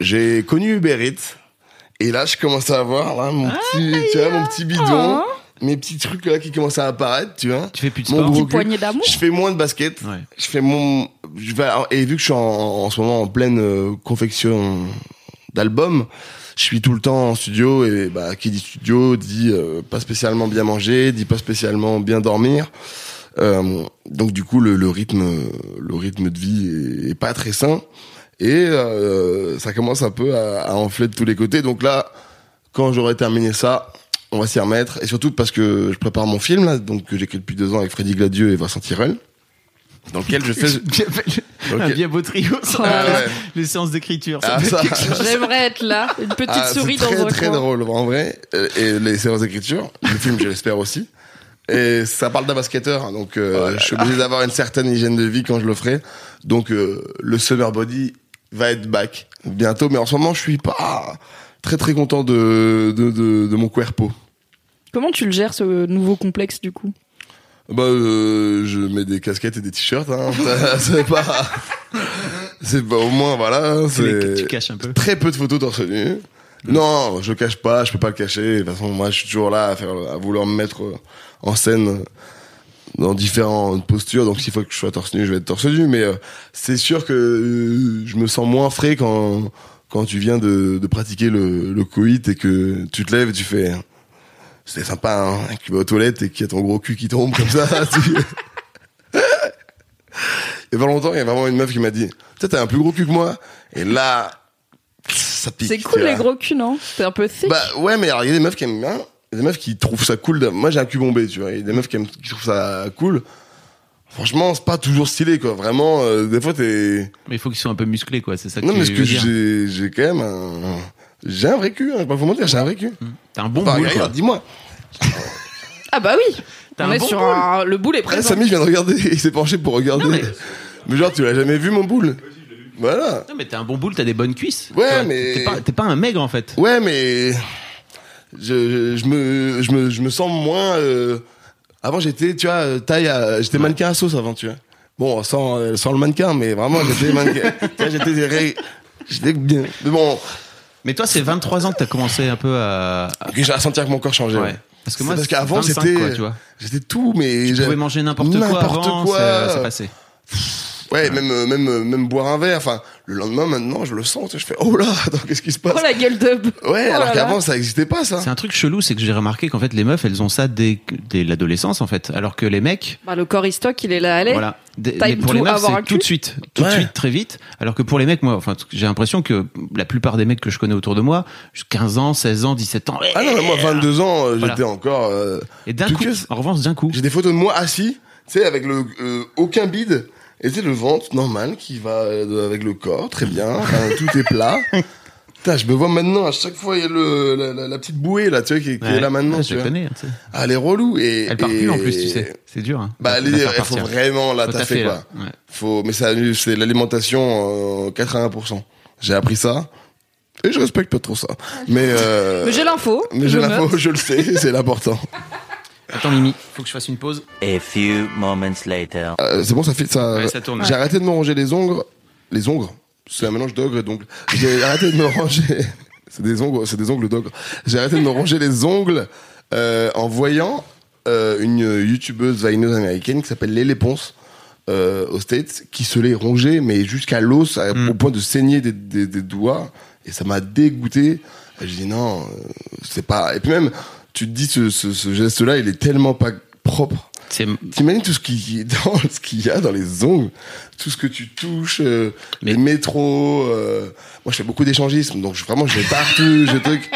J'ai connu Uber Eats. Et là, je commence à avoir là, mon petit, tu vois, mon petit bidon. Oh. Mes petits trucs là qui commencent à apparaître, tu vois. Tu fais plus de Mon sport cul. poignée d'amour. Je fais moins de basket. Ouais. Je fais mon. Je vais, et vu que je suis en, en ce moment en pleine euh, confection d'albums, je suis tout le temps en studio et bah qui dit studio dit euh, pas spécialement bien manger, dit pas spécialement bien dormir. Euh, donc du coup le, le rythme le rythme de vie est, est pas très sain et euh, ça commence un peu à, à enfler de tous les côtés. Donc là, quand j'aurai terminé ça, on va s'y remettre et surtout parce que je prépare mon film là, donc que j'écris depuis deux ans avec Freddy Gladieux et Vincent Tirel, dans lequel je fais Bien fait, Ok. Un bien beau trio sur Ah ouais. les séances d'écriture. Ah, ça-. J'aimerais être là, une petite Ah, souris dans un très coin. drôle en vrai et les séances d'écriture le film je l'espère aussi et ça parle d'un basketteur donc euh, je suis obligé d'avoir une certaine hygiène de vie quand je le ferai donc euh, le summer body va être back bientôt mais en ce moment je suis pas très très content de de, de, de mon cuerpo Comment tu le gères ce nouveau complexe du coup? Bah euh, je mets des casquettes et des t-shirts hein. c'est pas c'est pas au moins voilà c'est Tu caches un peu. très peu de photos torse nu. Non, je le cache pas, je peux pas le cacher. De toute façon, moi, je suis toujours là à, faire, à vouloir me mettre en scène dans différentes postures. Donc, s'il faut que je sois torse nu, je vais être torse nu. Mais euh, c'est sûr que euh, je me sens moins frais quand quand tu viens de, de pratiquer le, le coït et que tu te lèves et tu fais. C'est sympa, hein, tu vas aux toilettes et qu'il y a ton gros cul qui tombe comme ça. tu- Il y a pas longtemps, il y a vraiment une meuf qui m'a dit, tu sais, t'as un plus gros cul que moi. Et là, ça pique. C'est tu cool les gros culs, non? C'est un peu thick. Bah ouais, mais alors il y a des meufs qui aiment bien, il y a des meufs qui trouvent ça cool. de- Moi j'ai un cul bombé, tu vois. Il y a des meufs qui, aiment, qui trouvent ça cool. Franchement, c'est pas toujours stylé, quoi. Vraiment, euh, des fois t'es. Mais il faut qu'ils soient un peu musclés, quoi. C'est ça que Non, tu mais ce veux que dire. j'ai, j'ai quand même un. J'ai un vrai cul, hein, je vais pas vous mentir, j'ai un vrai cul. T'as un bon Enfin, boule, regarde, quoi. dis-moi. Ah bah oui T'as On un est bon sur boule. un... Le boule est Ah, présent. Samy vient de regarder, il s'est penché pour regarder. Non, mais... mais- genre, tu l'as jamais vu mon boule? Voilà. Non, mais t'as un bon boule, t'as des bonnes cuisses. Ouais, mais- T'es pas, t'es pas un maigre, en fait. Ouais, mais je, je, je me, je me, je me sens moins. euh, Avant, j'étais, tu vois, euh, taille, à- j'étais mannequin à sauce avant, tu vois. Bon, sans, euh, sans le mannequin, mais vraiment, j'étais mannequin. tu vois, j'étais, ré- j'étais bien. Mais bon, Mais toi, c'est 23 ans que t'as commencé un peu à. j'ai à sentir que mon corps changeait. Ouais. Parce que C'est moi, parce qu'avant, 25, c'était, j'étais tout, mais Tu pouvais manger n'importe quoi n'importe quoi. c'est- c'est passé. Ouais, même, euh, même, euh, même boire un verre. Enfin, le lendemain, maintenant, je le sens. Je fais, oh là, attends, qu'est-ce qui se passe? Oh la gueule d'ub Ouais, Oh alors là là. qu'avant, ça existait pas, ça. C'est un truc chelou, c'est que j'ai remarqué qu'en fait, les meufs, elles ont ça dès, dès l'adolescence, en fait. Alors que les mecs, Bah le corps stock, il est là, allez voilà. Time mais pour to les meufs, avoir un c'est cul. tout de suite. Tout de Ouais. suite, très vite. Alors que pour les mecs, moi, enfin, j'ai l'impression que la plupart des mecs que je connais autour de moi, 15 ans, 16 ans, 17 ans, Ah non, mais moi, 22 ans, euh, Voilà. j'étais encore. euh, et d'un coup, que- en revanche, d'un coup, J'ai des photos de moi assis, tu sais, avec le euh, aucun bide, et c'est le ventre normal qui va euh, avec le corps, très bien, tout est plat. Putain, je me vois maintenant, à chaque fois, il y a le, la, la- la petite bouée, là, tu vois, qui, qui Ouais. est là maintenant, Ouais, tu je vois. connais, hein, tu sais. Ah, elle est relou, et... Elle part et- plus en plus, tu sais. C'est dur, hein. Bah, elle est- faut vraiment la taffer, quoi. Ouais. Faut, mais ça, c'est l'alimentation, euh, 80%. J'ai appris ça, et je respecte pas trop ça. Mais, euh, Mais j'ai l'info mais je j'ai l'info, je le sais, c'est l'important. Attends, Mimi, faut que je fasse une pause. A few moments later. Euh, c'est bon, ça fait ça. Ouais, ça tourne. J'ai arrêté de me ronger les ongles. Les ongles? C'est un mélange d'ogre et d'ongles. J'ai arrêté de me ronger. C'est des ongles, c'est des ongles d'ogre. J'ai arrêté de me ronger les ongles euh, en voyant euh, une youtubeuse vineuse américaine qui s'appelle Lélé Ponce euh, aux States qui se les rongeait mais jusqu'à l'os Mm. au point de saigner des, des, des doigts et ça m'a dégoûté. J'ai dit non, euh, c'est pas. Et puis même, tu te dis ce, ce, ce geste-là, il est tellement pas propre. T'imagines tout ce qui dans ce qu'il y a dans les ongles, tout ce que tu touches, euh, Mais- les métros. euh, moi, je fais beaucoup d'échangisme, donc je, vraiment, je vais partout, je truc.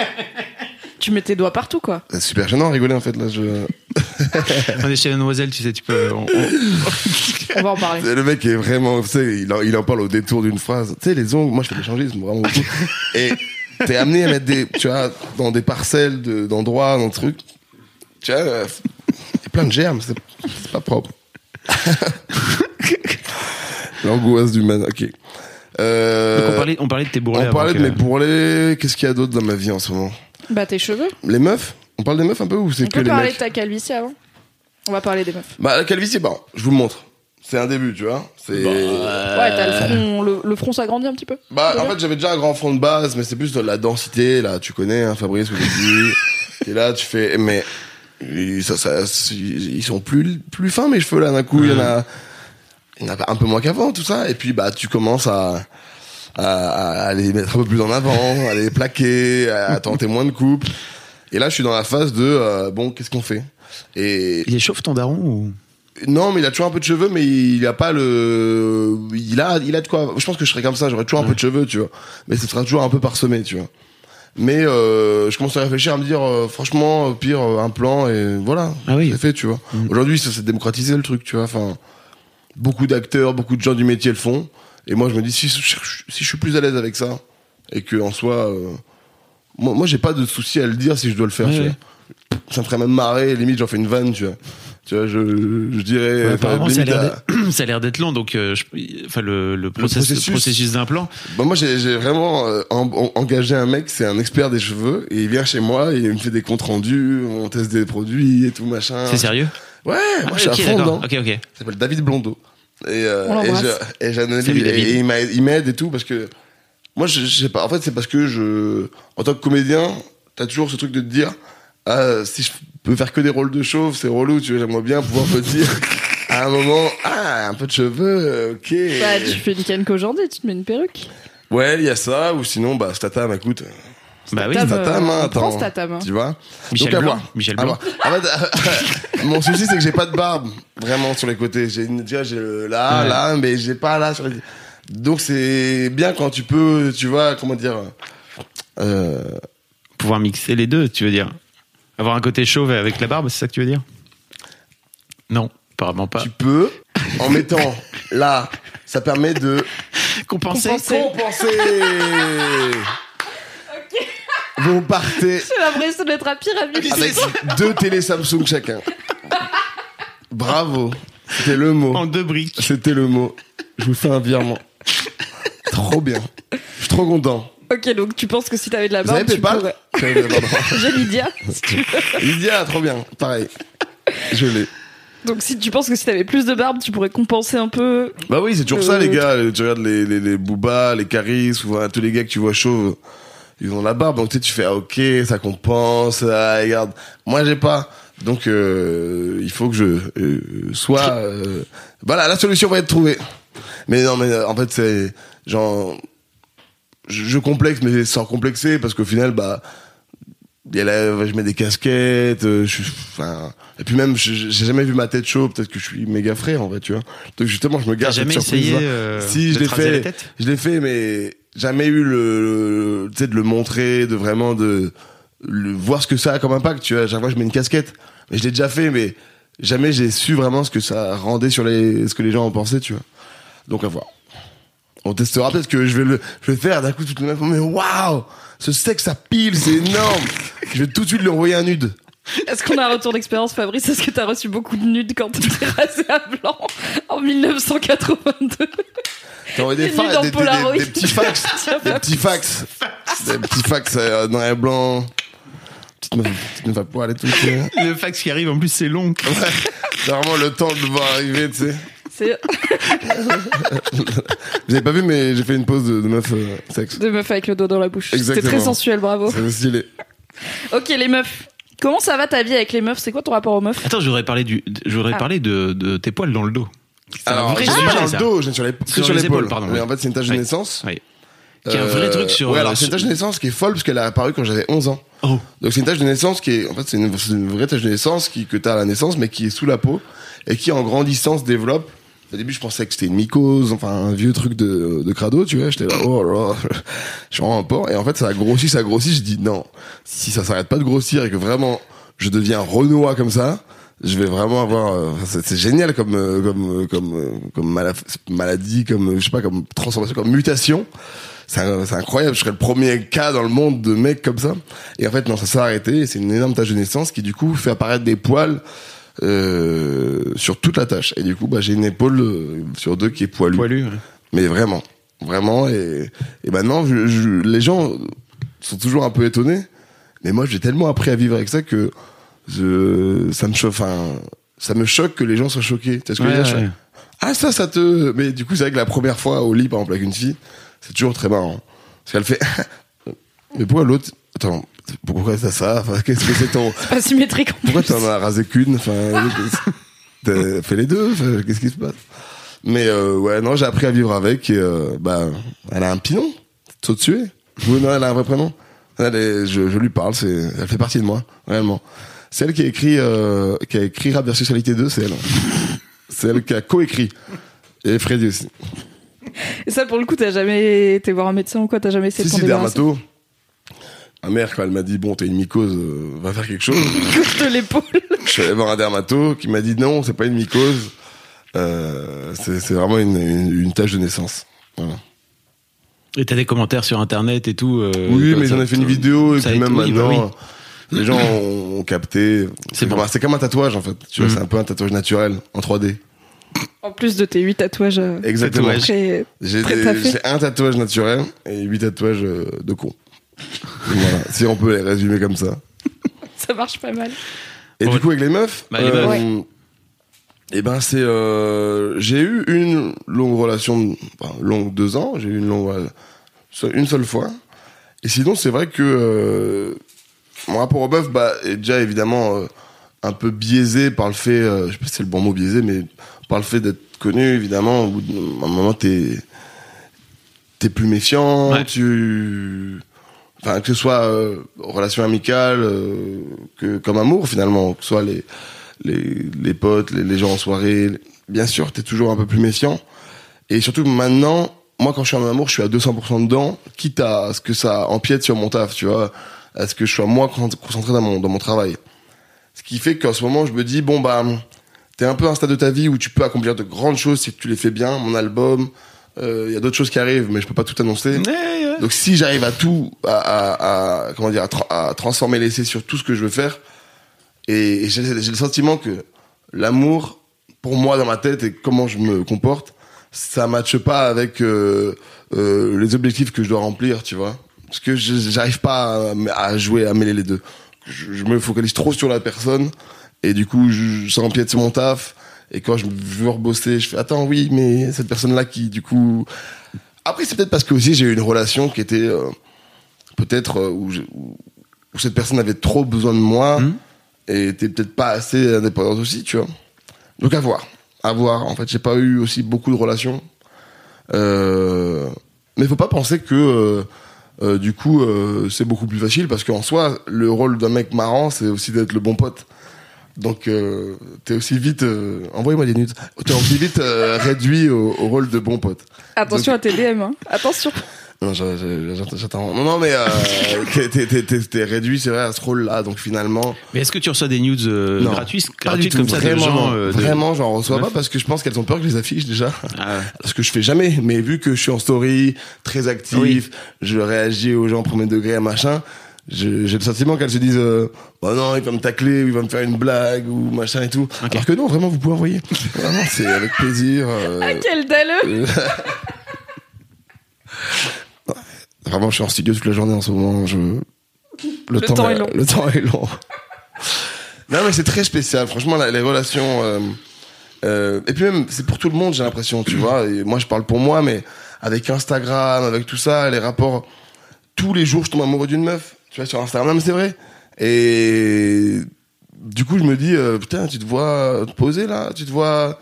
Tu mets tes doigts partout, quoi. C'est super gênant à rigoler en fait là. Je... on est chez Mademoiselle, tu sais, tu peux. on- on- On va en parler. Le mec est vraiment, tu sais, il en, il en parle au détour d'une phrase. Tu sais, les ongles, moi je fais l'échangisme vraiment beaucoup. Et t'es amené à mettre des, tu vois, dans des parcelles de- d'endroits, dans des trucs. Tu vois, euh, il y a plein de germes, c'est pas propre. L'angoisse du man, ok. Euh, Donc on parlait, on parlait de tes bourrelets. on parlait de mes bourrelets. Qu'est-ce qu'il y a d'autre dans ma vie en ce moment? Bah, tes cheveux. Les meufs? On parle des meufs un peu ou c'est On que peut les parler mecs? de ta calvitie avant? On va parler des meufs. Bah la calvitie, bon, je vous le montre. C'est un début, tu vois. C'est. Ouais, t'as le front, le, le front s'agrandit un petit peu. Bah, en fait, j'avais déjà un grand front de base, mais c'est plus de la densité, là. Tu connais, hein, Fabrice, au début. T'es là, tu fais, mais, ils- ça, ça, ils sont plus, plus fins, mes cheveux, là, d'un coup. Il y en a, il y en a un peu moins qu'avant, tout ça. Et puis, bah, tu commences à, à, à les mettre un peu plus en avant, à les plaquer, à tenter moins de coupes. Et là, je suis dans la phase de, euh, bon, qu'est-ce qu'on fait? Et, Il chauve ton daron ou? Non, mais il a toujours un peu de cheveux, mais il a pas le. Il a, il a de quoi. Je pense que je serais comme ça. J'aurais toujours un peu de cheveux, tu vois. Mais ce sera toujours un peu parsemé, tu vois. Mais euh, je commence à réfléchir à me dire, euh, franchement, au pire, euh, un plan et voilà. Ah oui. C'est fait, tu vois. Aujourd'hui, ça s'est démocratisé le truc, tu vois. Enfin, beaucoup d'acteurs, beaucoup de gens du métier le font. Et moi, je me dis, si, je- si je suis plus à l'aise avec ça et que en soi, euh, moi, moi, j'ai pas de souci à le dire si je dois le faire. Ouais, tu ouais. vois. Ça me ferait même marrer. Limite, j'en fais une vanne, tu vois. Tu vois, je, je dirais. Ouais, apparemment, ça a l'air d'être- ça a l'air d'être long, donc euh, je- enfin le, le, process- processus. le processus d'implant. Bah moi j'ai j'ai vraiment euh, en- en- engagé un mec, c'est un expert des cheveux et il vient chez moi et il me fait des comptes rendus, on teste des produits et tout machin. C'est sérieux? Ouais, moi Ah, je suis à fond dedans. Ok, ok. Il s'appelle David Blondeau. Et, euh, je- il m'aide- il m'aide et tout parce que moi je, je sais pas. En fait c'est parce que je, en tant que comédien, t'as toujours ce truc de te dire, ah si je peux faire que des rôles de chauve, c'est relou. Tu vois, j'aimerais bien pouvoir me dire à un moment, ah un peu de cheveux, ok. Bah, tu fais une Ken Kojandi, tu te mets une perruque. Ouais, il y a ça, ou sinon, bah, Statam, écoute. Bah oui. Statam, Statam, euh, hein, attends. Statam, hein. Tu vois Michel Donc, à Blanc. voir. Michel À Blanc. voir. En fait, mon souci, c'est que j'ai pas de barbe, vraiment, sur les côtés. J'ai une, tu vois, j'ai le là, Ouais. là, mais j'ai pas là sur les... Donc, c'est bien quand tu peux, tu vois, comment dire, euh, Pouvoir mixer les deux, tu veux dire Avoir un côté chauve avec la barbe, c'est ça que tu veux dire? Non, apparemment pas. tu peux, en mettant là, ça permet de Compenser. Compenser. compenser. Vous partez J'ai l'impression d'être à pyramide. avec deux télé Samsung chacun. Bravo. C'était le mot. En deux briques. C'était le mot. Je vous fais un virement. Trop bien. Je suis trop content. Ok, donc tu penses que si t'avais de la Vous avez barbe, tu Paypal pourrais... J'ai Lydia. si tu veux. Lydia, trop bien. Pareil. Je l'ai. Donc si tu penses que si t'avais plus de barbe, tu pourrais compenser un peu. Bah oui, c'est toujours ça, Euh, les gars. Tu regardes les, les, les Booba, les Caris, voilà, tous les gars que tu vois chauves, ils ont la barbe. Donc tu sais, tu fais, ah, ok, ça compense. Ah, regarde. Moi, j'ai pas. Donc, euh, il faut que je euh, sois... euh, Voilà, la solution va être trouvée. Mais non, mais en fait, c'est... Genre... Je, je complexe, mais sans complexer, parce qu'au final, bah... il y a la- je mets des casquettes, euh, je suis, enfin, et puis même, je- j'ai jamais vu ma tête chaude, peut-être que je suis méga frère, en fait, tu vois. Donc justement, je me garde cette surprise. essayé euh, si, je l'ai fait, je l'ai fait, mais jamais eu le, le- tu sais, de le montrer, de vraiment de le, voir ce que ça a comme impact, tu vois. Chaque fois, je mets une casquette, mais je l'ai déjà fait, mais jamais j'ai su vraiment ce que ça rendait sur les, ce que les gens en pensaient, tu vois. Donc à voir. On testera peut-être que je vais le, je vais faire d'un coup toutes les meufs. Mais waouh, ce sexe ça pile, c'est énorme. je vais tout de suite lui envoyer un nude. Est-ce qu'on a un retour d'expérience, Fabrice? Est-ce que t'as reçu beaucoup de nudes quand t'étais rasé à blanc en 1982 T'as envoyé des, Des fa- nudes en des, des- des- Polaroid. des petits fax, des petits fax, des petits fax euh, noir et blanc, petite meuf, petite meuf à poil et tout. tu sais. Le fax qui arrive, en plus, c'est long. Ouais. C'est vraiment le temps de le voir arriver, tu sais. C'est Vous avez pas vu, mais j'ai fait une pause de, de meuf euh, sexe. de meuf avec le doigt dans la bouche. C'était très sensuel, bravo. C'est stylé. Ok, les meufs. Comment ça va ta vie avec les meufs? C'est quoi ton rapport aux meufs? Attends, j'aurais parlé du, j'aurais Ah. parlé de, de tes poils dans le dos. C'est un Alors, vrai j'ai sujet, pas dans ça. le dos, j'ai sur les, que Sur sur les l'épaule. épaules, pardon, Mais ouais. en fait, c'est une tache de Oui. naissance. Oui. Qui est un vrai Euh, truc sur. Ouais, euh, alors c'est une tache de naissance qui est folle parce qu'elle a apparu quand j'avais 11 ans. Oh. Donc c'est une tache de naissance qui est, en fait, c'est une, c'est une vraie tache de naissance qui, que t'as à la naissance, mais qui est sous la peau et qui en grandissant se développe. Au début, je pensais que c'était une mycose, enfin un vieux truc de, de crado, tu vois. J'étais là, oh là je vraiment un porc. Et en fait, ça a grossi, ça a grossi. Je dis non, si ça s'arrête pas de grossir et que vraiment je deviens renois comme ça, je vais vraiment avoir. euh, c'est génial comme euh, comme euh, comme euh, comme mala- maladie, comme je sais pas, comme transformation, comme mutation. C'est incroyable. Je serais le premier cas dans le monde de mecs comme ça. Et en fait, non, ça s'est arrêté. C'est une énorme tache de naissance qui du coup fait apparaître des poils euh, sur toute la tâche. Et du coup, bah, j'ai une épaule euh, sur deux qui est poilue. Poilu. ouais. Mais vraiment, vraiment. Et, et maintenant, je, je- les gens sont toujours un peu étonnés. Mais moi, j'ai tellement appris à vivre avec ça que je, ça me choque. Enfin, ça me choque que les gens soient choqués. Tu ce que je veux Ouais, dire? Je ouais. fais, Ah, ça, ça te. Mais du coup, c'est vrai que la première fois au lit, par exemple, avec une fille, c'est toujours très marrant. Parce qu'elle fait. Mais pourquoi l'autre. Attends, pourquoi t'as ça? Enfin, Qu'est-ce que c'est ton. Pas symétrique en Pourquoi t'en as rasé qu'une? Enfin, t'as fait les deux Enfin, Qu'est-ce qui se passe? Mais euh, ouais, non, j'ai appris à vivre avec. Et, euh, bah, elle a un nom, Tsotsué. Oui, non, elle a un vrai prénom. Elle est- je, je lui parle, c'est, elle fait partie de moi, réellement. C'est elle qui a écrit, euh, qui a écrit Rap versus Sexualité 2, c'est elle. C'est elle qui a coécrit. Et Freddy aussi. Et ça, pour le coup, t'as jamais été voir un médecin ou quoi? T'as jamais essayé Si, de si, débarrasser? Dermato. Ma mère, quand elle m'a dit, bon, t'as une mycose, euh, va faire quelque chose. De l'épaule. Je suis allé voir un dermato qui m'a dit non, c'est pas une mycose. Euh, c'est c'est vraiment une, une, une tâche de naissance. Voilà. Et t'as des commentaires sur internet et tout. euh, oui, comme mais ça, j'en ai fait une vidéo et ça puis a même été- oui, bah maintenant, oui. les gens ont, ont capté. C'est bon. comme, c'est comme un tatouage en fait. Tu vois, Mhm. c'est un peu un tatouage naturel en 3D. En plus de tes huit tatouages. euh, Exactement. Tatouage. Très... J'ai Très des- taffé. j'ai un tatouage naturel et huit tatouages euh, de con. Voilà, si on peut les résumer comme ça. Ça marche pas mal. Et Ouais. du coup, avec les meufs, Bah, les meufs. Ouais. et ben c'est, euh, j'ai eu une longue relation, enfin, longue deux ans. J'ai eu une longue, euh, seule- une seule fois. Et sinon, c'est vrai que euh, mon rapport aux meufs, bah, est déjà évidemment euh, un peu biaisé par le fait, euh, je sais pas si c'est le bon mot biaisé, mais par le fait d'être connu, évidemment. Au bout d'un moment, t'es t'es plus méfiant, Ouais. tu que ce soit euh, relation amicale euh, que comme amour finalement que ce soit les les, les potes les, les gens en soirée. Bien sûr t'es toujours un peu plus méfiant. Et surtout maintenant moi quand je suis en amour je suis à 200% dedans quitte à ce que ça empiète sur mon taf tu vois à ce que je sois moins con- concentré dans mon dans mon travail. Ce qui fait qu'en ce moment je me dis bon bah t'es un peu à un stade de ta vie où tu peux accomplir de grandes choses si tu les fais bien. Mon album il y a d'autres choses qui arrivent mais je peux pas tout annoncer donc si j'arrive à tout, à, à- à- comment dire, à, tra- à transformer l'essai sur tout ce que je veux faire, et, et j'ai le sentiment que l'amour, pour moi dans ma tête et comment je me comporte, ça matche pas avec euh, euh, les objectifs que je dois remplir, tu vois. Parce que je- j'arrive pas à, à jouer, à mêler les deux. Je, je me focalise trop sur la personne, et du coup, je, ça empiète sur mon taf. Et quand je veux rebosser, je fais attends oui, mais cette personne-là qui du coup après, c'est peut-être parce que aussi j'ai eu une relation qui était euh, peut-être euh, où, cette personne avait trop besoin de moi Mhm. et était peut-être pas assez indépendante aussi, tu vois. Donc à voir, à voir. En fait, j'ai pas eu aussi beaucoup de relations, euh, mais faut pas penser que euh, du coup c'est beaucoup plus facile parce qu'en soi, le rôle d'un mec marrant, c'est aussi d'être le bon pote. Donc euh, t'es aussi vite, euh, envoyez-moi des nudes. T'es aussi vite euh, réduit au, au rôle de bon pote. Attention à tes DM, hein. Attention. Non, j'attends. Non, non, mais euh, t'es- t'es- t'es t'es- t'es réduit, c'est vrai, à ce rôle-là. Donc finalement, Mais est-ce que tu reçois des news euh, non, gratuites, comme ça vraiment, gens euh, vraiment, j'en reçois pas parce que je pense qu'elles ont peur que je les affiche déjà. Ah, Ce que je fais jamais. Mais vu que je suis en story, très actif, Oui. je réagis aux gens premier degré à machin. J'ai le sentiment qu'elles se disent, euh, bah non, il va me tacler, ou il va me faire une blague ou machin et tout. Alors que non, vraiment, vous pouvez envoyer. Vraiment, c'est avec plaisir. euh, Ah, quel dalleux Vraiment, je suis en studio toute la journée en ce moment. Je... Le temps est long. Le temps est long. non, mais c'est très spécial. Franchement, la- les relations. euh, euh, et puis même, c'est pour tout le monde, j'ai l'impression, tu vois. Et moi, je parle pour moi, mais avec Instagram, avec tout ça, les rapports. Tous les jours, je tombe amoureux d'une meuf. Tu vois, sur Instagram, c'est vrai. Et du coup, je me dis, euh, putain, tu te vois poser là, tu te vois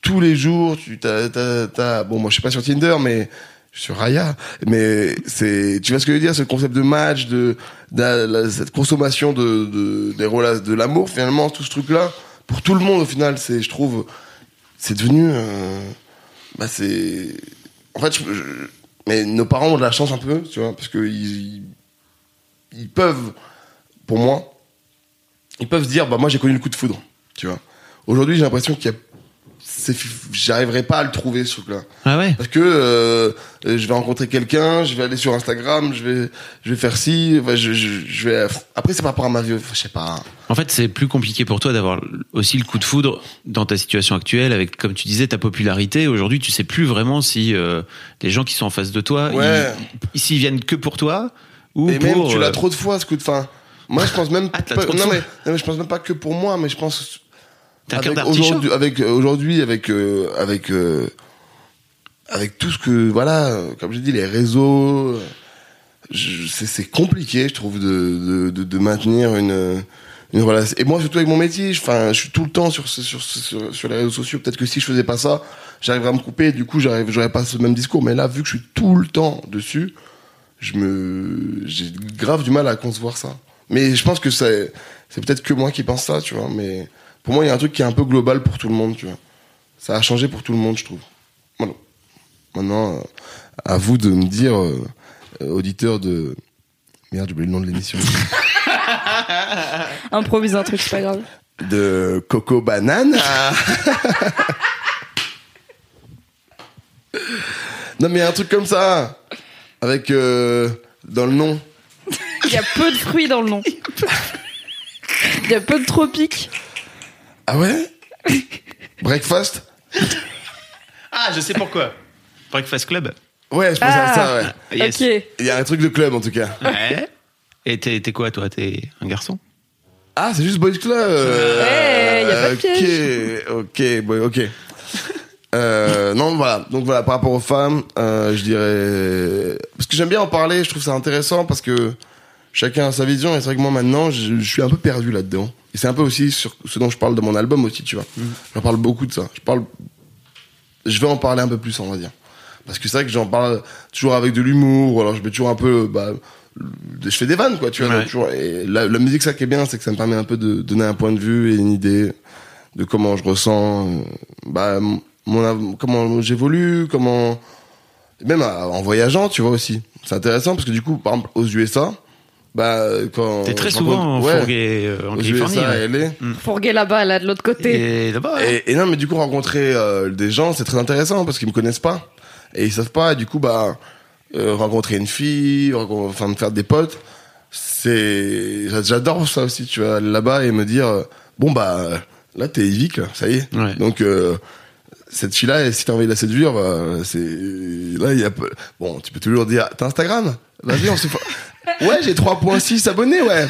tous les jours, tu t'as, bon, moi, je suis pas sur Tinder, mais je suis sur Raya, mais c'est, tu vois ce que je veux dire, ce concept de match, de, cette consommation de, de, des relations, de l'amour, finalement, tout ce truc-là, pour tout le monde, au final, c'est, je trouve, c'est devenu, euh, bah, c'est, en fait, mais nos parents ont de la chance un peu, tu vois, parce que ils, ils peuvent, pour moi, ils peuvent se dire, bah, moi, j'ai connu le coup de foudre, tu vois. Aujourd'hui, j'ai l'impression qu'il y a, j'arriverai pas à le trouver, ce truc-là. Ah ouais Parce que euh, je vais rencontrer quelqu'un, je vais aller sur Instagram, je vais, je vais faire ci, enfin, je, je, je vais. Après, c'est par rapport à ma vie, je sais pas. En fait, c'est plus compliqué pour toi d'avoir aussi le coup de foudre dans ta situation actuelle, avec, comme tu disais, ta popularité. Aujourd'hui, tu sais plus vraiment si euh, les gens qui sont en face de toi, Ouais. ils, s'ils viennent que pour toi ou Et pour. même, tu l'as euh, trop de fois, ce coup de fin. Moi, je pense même Ah, pas. Non mais, non, mais je pense même pas que pour moi, mais je pense. T'as avec d'artichaut. aujourd'hui, avec euh, aujourd'hui, avec euh, avec euh, avec tout ce que voilà, comme j'ai dit, les réseaux, c'est compliqué, je trouve, de de, de, de maintenir une une relation. Et moi, surtout avec mon métier, je- enfin, je suis tout le temps sur sur sur, sur les réseaux sociaux. Peut-être que si je faisais pas ça, j'arriverais à me couper. Et du coup, j'arrive, j'aurais pas ce même discours. Mais là, vu que je suis tout le temps dessus, je me, j'ai grave du mal à concevoir ça. Mais je pense que c'est, c'est peut-être que moi qui pense ça, tu vois. Mais pour moi, il y a un truc qui est un peu global pour tout le monde, tu vois. Ça a changé pour tout le monde, je trouve. Voilà. Maintenant, euh, à vous de me dire, euh, auditeur de. Merde, j'ai oublié le nom de l'émission. Improvise un truc, c'est pas grave. de Coco Banane. non, mais un truc comme ça. Avec. euh, dans le nom. Il y a peu de fruits dans le nom. Il y a peu de tropiques. Ah ouais? Breakfast? Ah, je sais pourquoi. Breakfast Club. Ouais, je pense à ça, ouais. Yes. Ok. Il y a un truc de club en tout cas. Ouais. Et t'es t'es quoi, toi? T'es un garçon? Ah, c'est juste Boys Club. euh, Ouais, y a pas de ok, piège. ok, boy, ok. Euh, non, voilà. Donc voilà, par rapport aux femmes, euh, je dirais parce que j'aime bien en parler. Je trouve ça intéressant parce que chacun a sa vision. Et c'est vrai que moi maintenant, je, je suis un peu perdu là-dedans. Et c'est un peu aussi sur ce dont je parle dans mon album aussi, tu vois. J'en parle beaucoup de ça. Je parle, je vais en parler un peu plus, on va dire. Parce que c'est vrai que j'en parle toujours avec de l'humour, ou alors je mets toujours un peu, bah, je fais des vannes, quoi, tu vois. Ouais. donc toujours- et la, la musique, ça qui est bien, c'est que ça me permet un peu de donner un point de vue et une idée de comment je ressens, euh, bah, mon, av- comment j'évolue, comment, même à- en voyageant, tu vois aussi. C'est intéressant parce que du coup, par exemple, aux USA, bah, quand. T'es très souvent en, rencontre- ouais, fourgué, euh, en aux Californie. USA, ouais. LA. Fourguer là-bas, là, de l'autre côté. Et là-bas, ouais. Et, et non, mais du coup, rencontrer euh, des gens, c'est très intéressant parce qu'ils me connaissent pas. Et ils savent pas. Et du coup, bah, euh, rencontrer une fille, enfin, me faire des potes, c'est. j'a- J'adore ça aussi, tu vois, aller là-bas et me dire, euh, bon, bah, là, t'es Yvick, là, ça y est. Ouais. Donc, euh, cette fille-là, si t'as envie de la séduire, bah, c'est. Là, il y a. peu- Bon, tu peux toujours dire, t'as Instagram? Vas-y, on se fait. Ouais, j'ai 3.6 abonnés, ouais.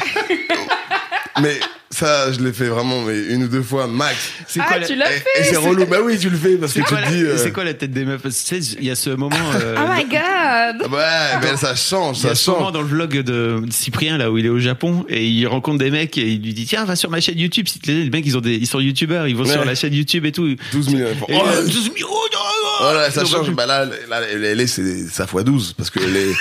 Mais ça, je l'ai fait vraiment mais une ou deux fois max. C'est Ah, quoi la- tu l'as Et, fait et c'est relou. Bah oui, tu le fais parce que tu te dis. euh, c'est quoi la tête des meufs Parce que tu sais, il y a ce moment. euh, Oh my god Ouais, mais ça change, Il y ça a ce moment change. dans le vlog de Cyprien là où il est au Japon et il rencontre des mecs et il lui dit tiens va sur ma chaîne YouTube si les mecs ils ont des ils sont youtubeurs ils vont Ouais. sur la chaîne YouTube et tout 12 millions. et, Oh, euh, 12 millions, oh, oh, oh. Voilà, ça change. Bah là, là, c'est ça fois 12 parce que les,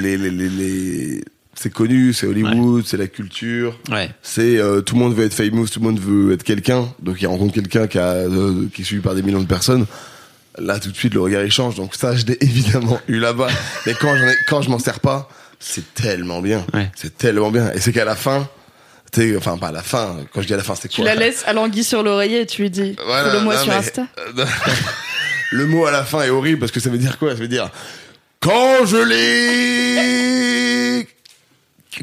les, les, les, les- c'est connu, c'est Hollywood, c'est la culture. ouais C'est euh, tout le monde veut être famous, tout le monde veut être quelqu'un. Donc il rencontre quelqu'un qui a euh, qui est suivi par des millions de personnes. Là tout de suite le regard il change. Donc ça je l'ai évidemment eu là-bas. Mais quand j'en ai, quand je m'en sers pas, c'est tellement bien. Ouais. C'est tellement bien. Et c'est qu'à la fin, tu sais, enfin pas à la fin. Quand je dis à la fin, c'est Tu quoi la laisses à l'anguille sur l'oreiller et tu lui dis Voilà, Follow-moi non, sur mais- Insta. euh, le mot à la fin est horrible parce que ça veut dire quoi? Ça veut dire quand je l'ai.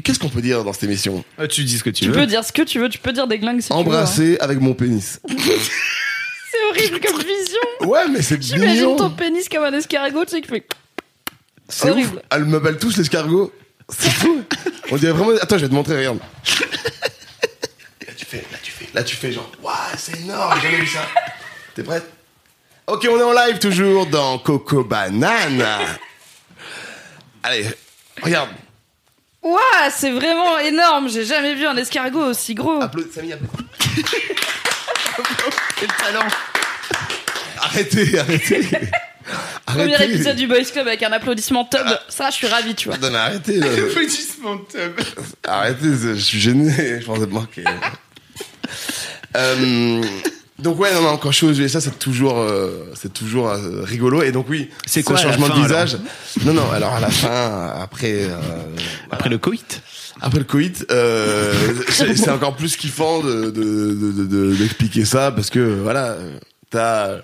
Qu'est-ce qu'on peut dire dans cette émission Ah, tu dis ce que tu, Tu veux peux dire ce que tu veux, tu peux dire des glingues si tu veux. hein. Embrasser avec mon pénis. C'est horrible comme vision. Ouais, mais c'est J'imagine mignon. ton pénis comme un escargot, tu sais, qui fait. C'est ouf. horrible. Elle m'appelle tous l'escargot. C'est fou. On dirait vraiment. Attends, je vais te montrer, regarde. là, tu fais, là, tu fais, là, tu fais genre, waouh, c'est énorme, j'ai jamais vu ça. T'es prête? Ok, on est en live toujours dans Coco Banane. Allez, regarde. Ouah, c'est vraiment énorme. J'ai jamais vu un escargot aussi gros. Applaudis, Samy. Quel talent Arrêtez, arrêtez. Premier Arrêtez. épisode du Boys Club avec un applaudissement tub. Ah. Ça, je suis ravie, tu vois. Non, mais arrêtez, là. Applaudissement tub. Arrêtez, je suis gêné, je pense être marqué. Euh, donc ouais, non, non, quand je suis aux USA, c'est toujours, euh, c'est toujours euh, rigolo. Et donc oui, C'est ce quoi la changement fin, de visage Non, non. Alors à la fin, après, euh, Après le coït après le coït, euh, c'est encore plus kiffant de de- de- de- de- d'expliquer ça parce que voilà, t'as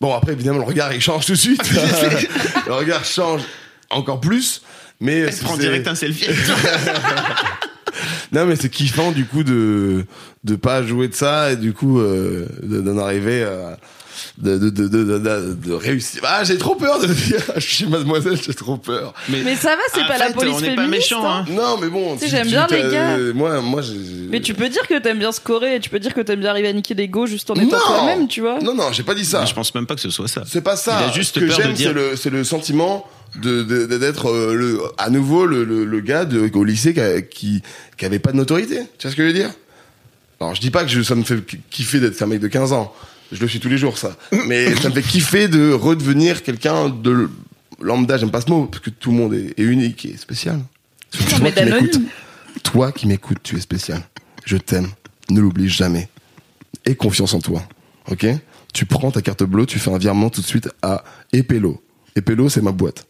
bon après évidemment le regard il change tout de suite, le regard change encore plus. Mais Elle prend direct un selfie. non mais c'est kiffant du coup de de pas jouer de ça et du coup euh, de- d'en arriver à de de de de, de, de réussir. Ah j'ai trop peur de le dire. Je suis mademoiselle, j'ai trop peur. Mais ça va, c'est pas la police on féministe. pas méchant, hein. hein. Non mais bon. Tu sais, j'aime bien les gars. Moi moi j'ai. Mais tu peux dire que t'aimes bien scorer et tu peux dire que t'aimes bien arriver à niquer des go juste en étant toi-même, tu vois. Non non j'ai pas dit ça. Mais Je pense même pas que ce soit ça. C'est pas ça. Il a juste Ce que peur de j'aime, dire- c'est le, c'est le sentiment de, de- de- d'être euh, le, à nouveau le, le, le gars de, au lycée qui, a- qui, qui avait pas de notoriété. Tu vois ce que je veux dire? Alors, je dis pas que je, ça me fait kiffer d'être un mec de 15 ans. Je le suis tous les jours, ça. Mais ça me fait kiffer de redevenir quelqu'un de lambda. J'aime pas ce mot parce que tout le monde est, est unique et spécial. Toi qui toi qui m'écoutes, tu es spécial. Je t'aime. Ne l'oublie jamais. Aie confiance en toi. Ok? Tu prends ta carte bleue, tu fais un virement tout de suite à Epelo. Epelo, c'est ma boîte.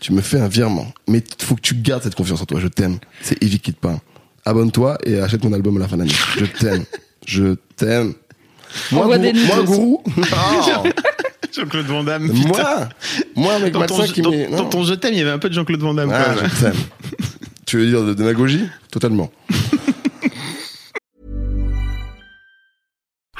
Tu me fais un virement. Mais il faut que tu gardes cette confiance en toi. Je t'aime. C'est Evie qui te parle. Abonne-toi et achète mon album à la fin de l'année. Je t'aime. Je t'aime. Moi, gourou, des moi, gourou. Non. Jean-Claude Van Damme. moi, moi, avec Dans ton, qui dans- met. dans ton je t'aime, il y avait un peu de Jean-Claude Van Damme. Ah, quand même. je t'aime. Tu veux dire de démagogie? Totalement.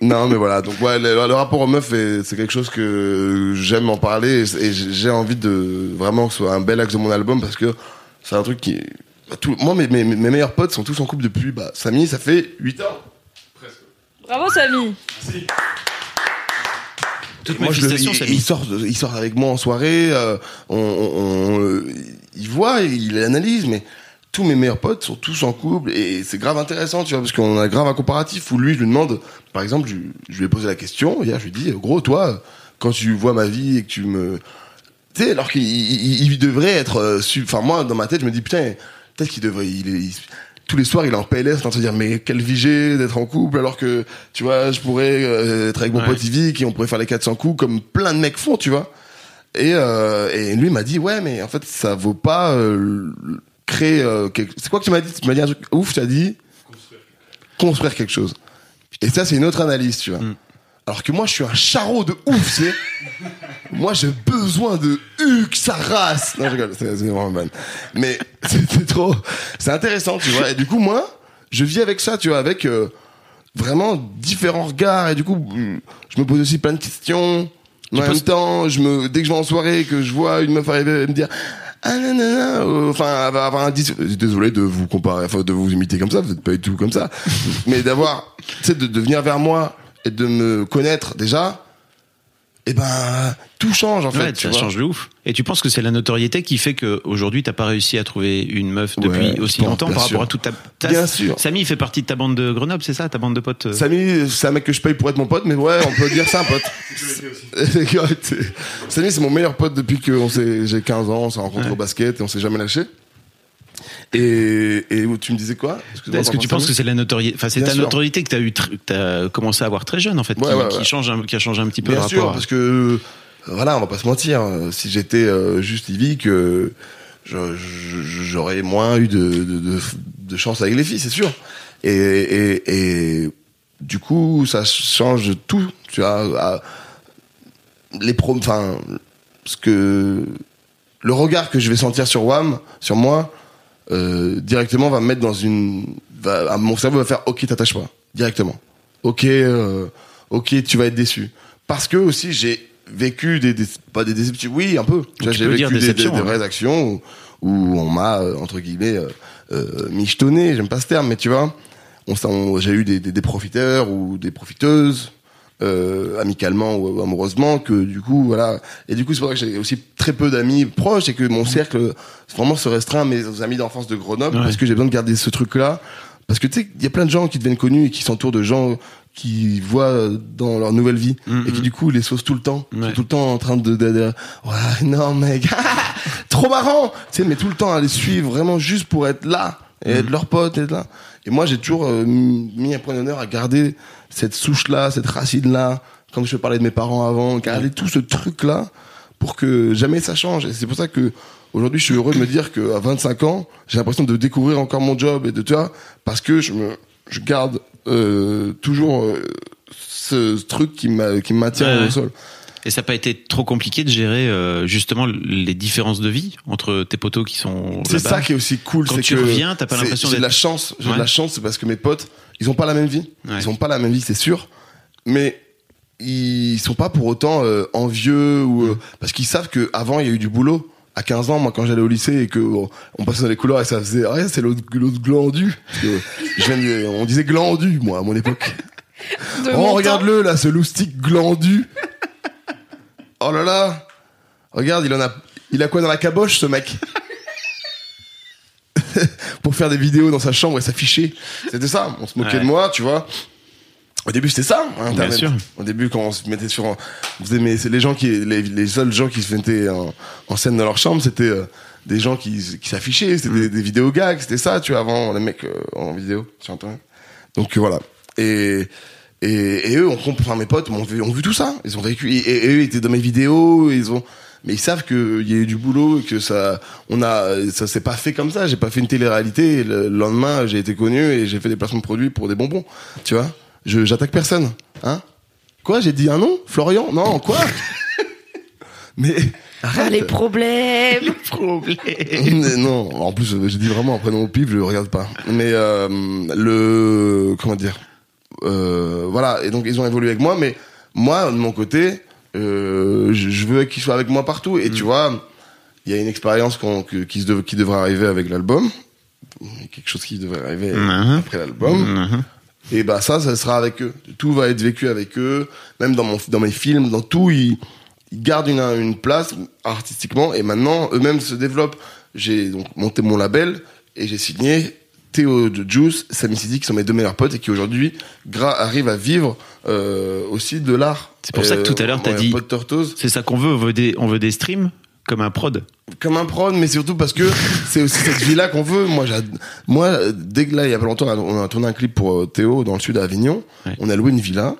Non, mais voilà. Donc, ouais, le, le rapport aux meufs, est- c'est quelque chose que j'aime en parler et, et j'ai envie de vraiment que ce soit un bel axe de mon album parce que c'est un truc qui. bah, tout- moi, mes, mes, mes meilleurs potes sont tous en couple depuis. Bah, Samy, ça fait 8 ans. Bravo, Samy. Toutes Moi, mes je le- félicitations, il, Samy. il sort, il sort avec moi en soirée. euh, on, on- on- il voit, il analyse, mais tous mes meilleurs potes sont tous en couple et c'est grave intéressant, tu vois, parce qu'on a grave un comparatif où lui, je lui demande, par exemple, je, je lui ai posé la question hier, je lui dis, gros, toi, quand tu vois ma vie et que tu me, tu sais, alors qu'il il, il devrait être, euh, enfin moi, dans ma tête, je me dis putain, peut-être qu'il devrait, il, il- tous les soirs, il est en PLS, en train de se dire mais quelle vie j'ai d'être en couple, alors que tu vois, je pourrais euh, être avec mon Ouais. pote Yvick et on pourrait faire les 400 coups comme plein de mecs font, tu vois. Et, euh, et lui m'a dit ouais, mais en fait, ça vaut pas euh, créer. euh, quelque... C'est quoi que tu m'as dit Tu m'as dit un truc ouf, tu as dit construire quelque chose. Et ça, c'est une autre analyse, tu vois. Alors que moi, je suis un charreau de ouf, tu sais. moi, j'ai besoin de Huck, sa race. Non, je rigole, c'est c'est vraiment ban. Mais c'était trop. C'est intéressant, tu vois. Et du coup, moi, je vis avec ça, tu vois, avec euh, vraiment différents regards. Et du coup, mm, je me pose aussi plein de questions. En même temps, je me, dès que je vais en soirée, que je vois une meuf arriver et me dire. Ah non, non, non, euh, enfin, avoir avoir un dis- désolé de vous comparer, enfin, de vous imiter comme ça, vous êtes pas du tout comme ça. Mais d'avoir, tu sais, de, de venir vers moi et de me connaître déjà, et ben, tout change, en fait. Ouais, tu ça vois. change de ouf. Et tu penses que c'est la notoriété qui fait qu'aujourd'hui, t'as pas réussi à trouver une meuf depuis Ouais, aussi pense, longtemps par sûr. rapport à toute ta. ta- Bien sûr. Samy, il fait partie de ta bande de Grenoble, c'est ça, ta bande de potes euh Samy, c'est un mec que je paye pour être mon pote, mais ouais, on peut dire c'est un pote. Samy, c'est mon meilleur pote depuis que on s'est- j'ai 15 ans, on s'est rencontrés au basket et on s'est jamais lâché. Et, et où tu me disais quoi? Est-ce que tu penses que c'est la notoriété, enfin c'est ta sûr. notoriété que t'as eu, tr- que t'as commencé à avoir très jeune en fait, Ouais, qui, ouais, qui ouais. change, un- qui a changé un petit peu Bien le sûr, rapport. parce que euh, voilà, on va pas se mentir. euh, Si j'étais euh, juste je- j'aurais moins eu de, de, de, de chance avec les filles, c'est sûr. Et, et, et du coup, ça change tout. Tu vois, les pro, enfin, ce que le regard que je vais sentir sur Wam, sur moi, euh, directement va me mettre dans une, va, mon cerveau va faire, ok, t'attaches pas, directement. Ok, euh, ok, tu vas être déçu. Parce que aussi j'ai vécu des, des- pas des déceptions, oui, un peu. J'ai vécu des, des, hein. vraies actions où, où on m'a euh, entre guillemets euh, euh, michetonné, j'aime pas ce terme, mais tu vois, on, on- j'ai eu des, des, des profiteurs ou des profiteuses. Euh, amicalement ou amoureusement que du coup voilà et du coup c'est pour ça que j'ai aussi très peu d'amis proches et que mon cercle vraiment se restreint à mes amis d'enfance de Grenoble Ouais. parce que j'ai besoin de garder ce truc là parce que tu sais il y a plein de gens qui deviennent connus et qui s'entourent de gens qui voient dans leur nouvelle vie Mhm. et qui du coup les saucent tout le temps Ouais. sont tout le temps en train de, de, de- ouais non mec trop marrant tu sais mais tout le temps à les suivre vraiment juste pour être là et être leur pote être là et moi j'ai toujours euh, mis un point d'honneur à garder cette souche là cette racine là comme je parlais de mes parents avant garder tout ce truc là pour que jamais ça change et c'est pour ça que aujourd'hui je suis heureux de me dire que à 25 ans j'ai l'impression de découvrir encore mon job et de tu vois parce que je me je garde euh, toujours euh, ce, ce truc qui m'a qui me maintient Ouais, au ouais. sol Et ça n'a pas été trop compliqué de gérer euh, justement les différences de vie entre tes potos qui sont C'est ça qui est aussi cool. Quand tu que reviens, t'as pas l'impression J'ai de d'être- la chance. J'ai Ouais. de la chance, c'est parce que mes potes, ils ont pas la même vie. Ouais. Ils ont pas la même vie, c'est sûr. Mais ils sont pas pour autant euh, envieux ou euh, parce qu'ils savent que avant il y a eu du boulot. À 15 ans, moi, quand j'allais au lycée et que oh, on passait dans les couloirs et ça faisait, ah, c'est l'autre, glandu. Parce que je viens de- on disait glandu, moi, à mon époque. De Oh, regarde-le, là, ce loustic glandu. Oh là là. Regarde, il en a, il a quoi dans la caboche, ce mec? Pour faire des vidéos dans sa chambre et s'afficher. C'était ça. On se moquait Ouais. de moi, tu vois. Au début, c'était ça, hein, Internet. sûr. Au début, quand on se mettait sur, on faisait, mais c'est les gens qui, les, les seuls gens qui se mettaient en, en scène dans leur chambre, c'était euh, des gens qui, qui s'affichaient, c'était des, des vidéos gags, c'était ça, tu vois, avant les mecs euh, en vidéo sur Internet. Donc euh, voilà. Et, et, et eux, on enfin, mes potes ont vu, ont vu tout ça. Ils ont vécu, et, et eux étaient dans mes vidéos, ils ont, mais ils savent qu'il y a eu du boulot que ça, on a, ça s'est pas fait comme ça. J'ai pas fait une télé-réalité. Et le lendemain, j'ai été connu et j'ai fait des placements de produits pour des bonbons. Tu vois, je, j'attaque personne, hein? Quoi, j'ai dit un nom, Florian? Non, quoi? Mais Ah, arrête. les problèmes. Mais non, en plus, j'ai dit vraiment un prénom au pif, je le regarde pas. Mais euh, le comment dire, euh, voilà. Et donc ils ont évolué avec moi, mais moi de mon côté, euh, je, veux qu'ils soient avec moi partout. Et tu vois, il y a une expérience qu'on- qui, dev- qui devrait arriver avec l'album, quelque chose qui devrait arriver Mhm. après l'album. Mhm. Et bah ça, ça sera avec eux. Tout va être vécu avec eux. Même dans mon, dans mes films, dans tout, ils, ils gardent une, une place artistiquement. Et maintenant, eux-mêmes se développent. J'ai donc monté mon label et j'ai signé Théo de Juice, Samy Sidi, qui sont mes deux meilleurs potes et qui aujourd'hui arrivent à vivre euh, aussi de l'art. C'est pour ça que tout à l'heure, t'as ouais, dit-. C'est ça qu'on veut, on veut des, on veut des streams comme un prod. comme un prod, mais surtout parce que c'est aussi cette vie-là qu'on veut. Moi, moi, euh, dès que là, il y a pas longtemps, on a tourné un clip pour euh, Théo dans le sud à Avignon. Ouais. On a loué une villa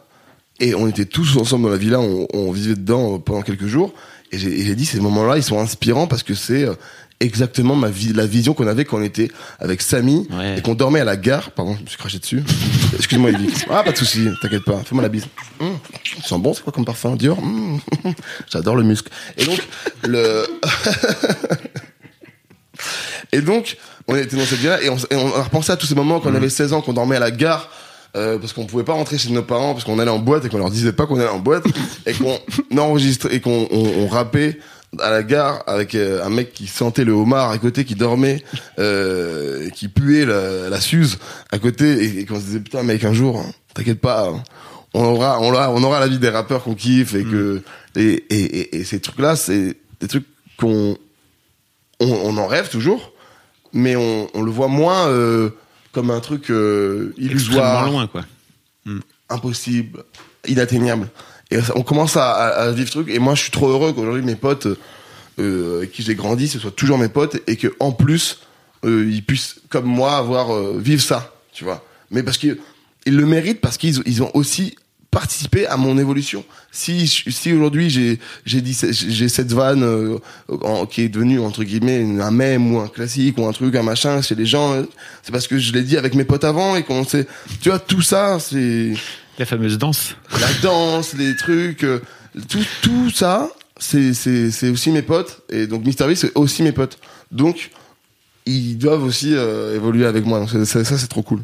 et on était tous ensemble dans la villa. On, on vivait dedans euh, pendant quelques jours. Et j'ai dit ces moments-là, ils sont inspirants parce que c'est euh, exactement ma vie, la vision qu'on avait quand on était avec Samy Ouais. et qu'on dormait à la gare. Pardon, je me suis craché dessus. Excuse-moi, Yvick. Ah, pas de souci, t'inquiète pas. Fais-moi la bise. Hum, ça sent bon, c'est quoi comme parfum? Dior? Hum, J'adore le muscle. Et donc, le. Et donc, on était dans cette villa et on, et on a repensé à tous ces moments quand on avait 16 ans, qu'on dormait à la gare. euh, parce qu'on pouvait pas rentrer chez nos parents parce qu'on allait en boîte et qu'on leur disait pas qu'on allait en boîte et qu'on enregistrait et qu'on on, on rappait à la gare avec euh, un mec qui sentait le homard à côté qui dormait euh, qui puait la, la suze à côté et, et qu'on se disait putain mec un jour hein, t'inquiète pas hein, on aura on aura on aura la vie des rappeurs qu'on kiffe et que et, et, et, et ces trucs là c'est des trucs qu'on on, on en rêve toujours, mais on, on le voit moins euh, comme un truc illusoire, loin, quoi. impossible, inatteignable. On commence à, à- à vivre truc. Et moi, je suis trop heureux qu'aujourd'hui mes potes euh, qui j'ai grandi, ce soient toujours mes potes, et que en plus euh, ils puissent, comme moi, avoir euh, vivre ça, tu vois. Mais parce que ils le méritent parce qu'ils ils ont aussi participer à mon évolution. Si si aujourd'hui j'ai j'ai dit j'ai cette vanne qui est devenue entre guillemets un mème ou un classique ou un truc un machin chez les gens, c'est parce que je l'ai dit avec mes potes avant et qu'on sait tu vois tout ça c'est La fameuse danse. la danse, les trucs, euh, tout, tout ça, c'est, c'est, c'est aussi mes potes. Et donc, Mister V, c'est aussi mes potes. Donc, ils doivent aussi euh, évoluer avec moi. Donc, c'est- c'est- ça, c'est trop cool.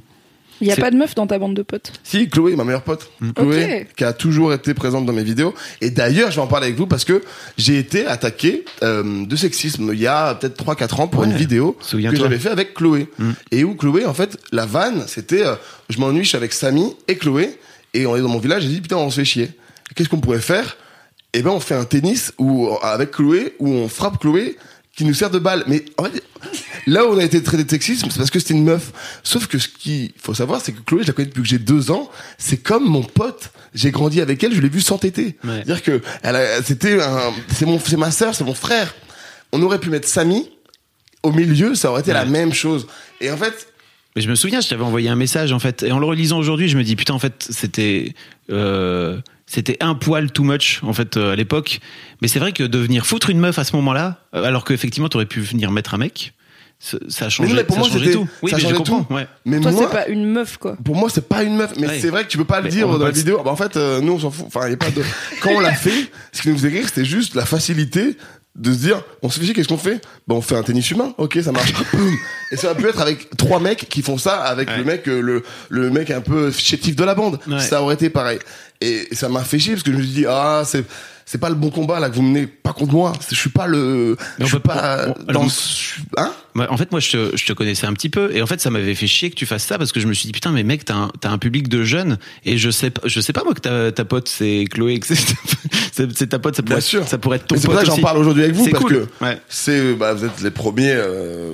Il y a C'est- pas de meuf dans ta bande de potes? Si, Chloé, ma meilleure pote. Chloé, Ok. qui a toujours été présente dans mes vidéos. Et d'ailleurs, je vais en parler avec vous parce que j'ai été attaqué euh, de sexisme il y a peut-être 3-4 ans pour Ouais. une vidéo que Souviens-toi. j'avais fait avec Chloé. Et où Chloé, en fait, la vanne, c'était euh, je m'ennuie, je suis avec Samy et Chloé. Et on est dans mon village, j'ai dit putain, on se fait chier. Qu'est-ce qu'on pourrait faire? Eh ben, on fait un tennis où, avec Chloé où on frappe Chloé qui nous sert de balle. Mais en fait, là où on a été traité de sexisme, c'est parce que c'était une meuf. Sauf que ce qu'il faut savoir, c'est que Chloé, je la connais depuis que j'ai deux ans. C'est comme mon pote. J'ai grandi avec elle, je l'ai vue s'entêter. Ouais. C'est-à-dire que elle c'était un, c'est mon, c'est ma sœur, c'est mon frère. On aurait pu mettre Samy au milieu, ça aurait été la même chose. Et en fait, Mais je me souviens, je t'avais envoyé un message en fait, et en le relisant aujourd'hui, je me dis putain en fait c'était euh, c'était un poil too much en fait euh, à l'époque. Mais c'est vrai que de venir foutre une meuf à ce moment-là, euh, alors qu'effectivement t'aurais pu venir mettre un mec, ça a changé, non, mais pour ça a moi, changé c'était- tout. Oui, ça mais je changeait comprends. tout. Ouais. mais Toi, moi, c'est pas une meuf, quoi. pour moi, c'est pas une meuf. Mais Ouais. c'est vrai que tu peux pas le Mais dire dans la vidéo. Bah, en fait, euh, nous, on s'en fout. Enfin, y a pas de. Quand on l'a fait, ce qui nous faisait rire, c'était juste la facilité de se dire, on se fait chier, qu'est-ce qu'on fait? Bah, on fait un tennis humain. Ok, ça marche. Et ça va pu être avec trois mecs qui font ça avec Ouais. le mec, euh, le, le mec un peu chétif de la bande. Ouais. Ça aurait été pareil. Et ça m'a fait chier parce que je me suis dit, ah, c'est. C'est pas le bon combat là que vous menez, pas contre moi. Je suis pas le, Mais je suis pas- pas on- dans, alors- ce- hein? Ouais, en fait, moi, je te, je te connaissais un petit peu, et en fait, ça m'avait fait chier que tu fasses ça parce que je me suis dit putain, mais mec, t'as un, public de jeunes, et je sais, pas- je sais pas moi que ta, ta pote c'est Chloé, que c'est, ta pote, ça pourrait, Bien sûr. ça pourrait être ton c'est pour ça que j'en parle aujourd'hui avec vous parce cool. que Ouais. c'est bah, vous êtes les premiers euh,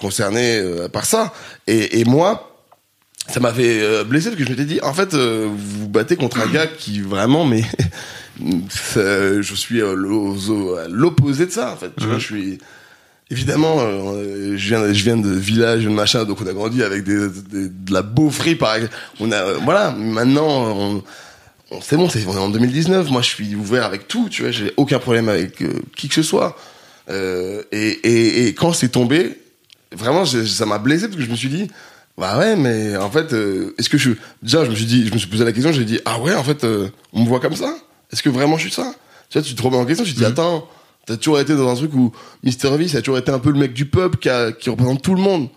concernés euh, par ça et, et moi ça m'avait euh, blessé parce que je m'étais dit en fait vous vous battez contre un gars qui vraiment mais je suis euh, l'opposé de ça en fait tu vois je suis évidemment euh, je viens je viens de village de machin donc on a grandi avec des, des- de la beaufrie par exemple. on a euh, voilà maintenant on, on- c'est bon, c'est on est en 2019. Moi, je suis ouvert avec tout. Tu vois, j'ai aucun problème avec euh, qui que ce soit. Et, et, et quand c'est tombé, vraiment, je- ça m'a blessé parce que je me suis dit, bah ouais, mais en fait, est-ce que je déjà, je me suis dit, je me suis posé la question, j'ai dit, ah ouais, en fait, on me voit comme ça? Est-ce que vraiment je suis ça? Tu vois, tu te remets en question. Tu te dis, attends, t'as toujours été dans un truc où Mister V, ça a toujours été un peu le mec du peuple qui, a- qui représente tout le monde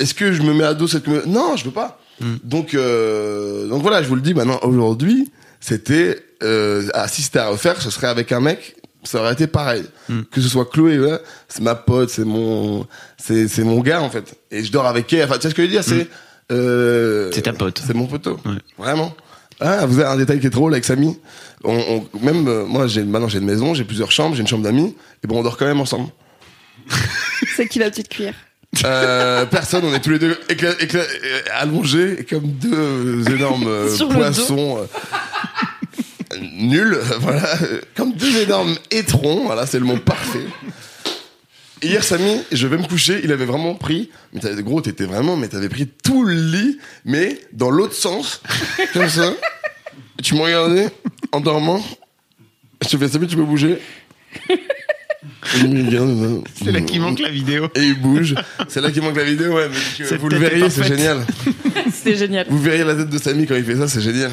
est-ce que je me mets à dos cette Non, je peux pas. Donc, euh, donc voilà, je vous le dis maintenant. Aujourd'hui, c'était euh, ah, si c'était à refaire, ce serait avec un mec. Ça aurait été pareil. Que ce soit Chloé, ouais, c'est ma pote, c'est mon, c'est c'est mon gars en fait. Et je dors avec elle. Enfin, tu sais ce que je veux dire C'est euh, C'est ta pote. C'est mon poteau. Ouais. Vraiment. Ah, vous avez un détail qui est drôle avec Samy. On, on- même euh, moi, j'ai maintenant j'ai une maison, j'ai plusieurs chambres, j'ai une chambre d'amis. Et bon, on dort quand même ensemble. C'est qui la petite cuillère Euh, personne, on est tous les deux écla- écla- euh, allongés comme deux énormes euh, Sur le dos. poissons euh, nuls, voilà, comme deux énormes étrons, voilà, c'est le mot parfait. Hier, Samy, je vais me coucher, il avait vraiment pris, mais t'avais, gros, t'étais vraiment, mais t'avais pris tout le lit, mais dans l'autre sens, comme ça. Tu m'as regardé en dormant. Je te fais, Samy, tu peux bouger? Me C'est là qu'il manque la vidéo. et il bouge. C'est là qu'il manque la vidéo, ouais. Mais vous le verriez, c'est génial. C'était génial. Vous verriez la tête de Samy quand il fait ça, c'est génial.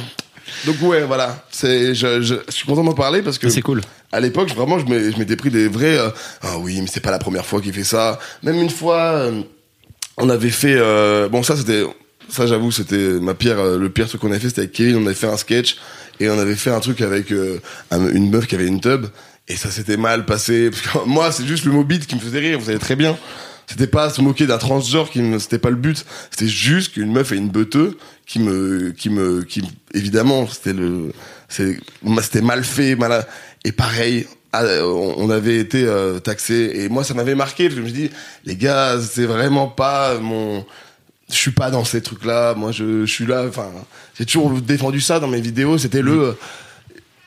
Donc ouais, voilà. C'est, je, je, je suis content d'en parler parce que C'est cool. à l'époque, vraiment, je m'étais pris des vrais. euh, ah oui, mais c'est pas la première fois qu'il fait ça. Même une fois, euh, on avait fait. euh, bon, ça c'était. Ça, j'avoue, c'était ma pire. euh, le pire truc qu'on avait fait, c'était avec Kevin. On avait fait un sketch et on avait fait un truc avec un- une meuf qui avait une tub et ça s'était mal passé. Parce que moi, c'est juste le mot beat qui me faisait rire. Vous savez très bien. C'était pas se moquer d'un transgenre qui me, c'était pas le but. C'était juste qu'une meuf et une beuteux qui me, qui me, qui, évidemment, c'était le, c'est, c'était mal fait, mal, et pareil, on avait été euh, taxé et moi ça m'avait marqué parce que je me dis les gars c'est vraiment pas mon je suis pas dans ces trucs là moi je, je suis là enfin j'ai toujours défendu ça dans mes vidéos. C'était le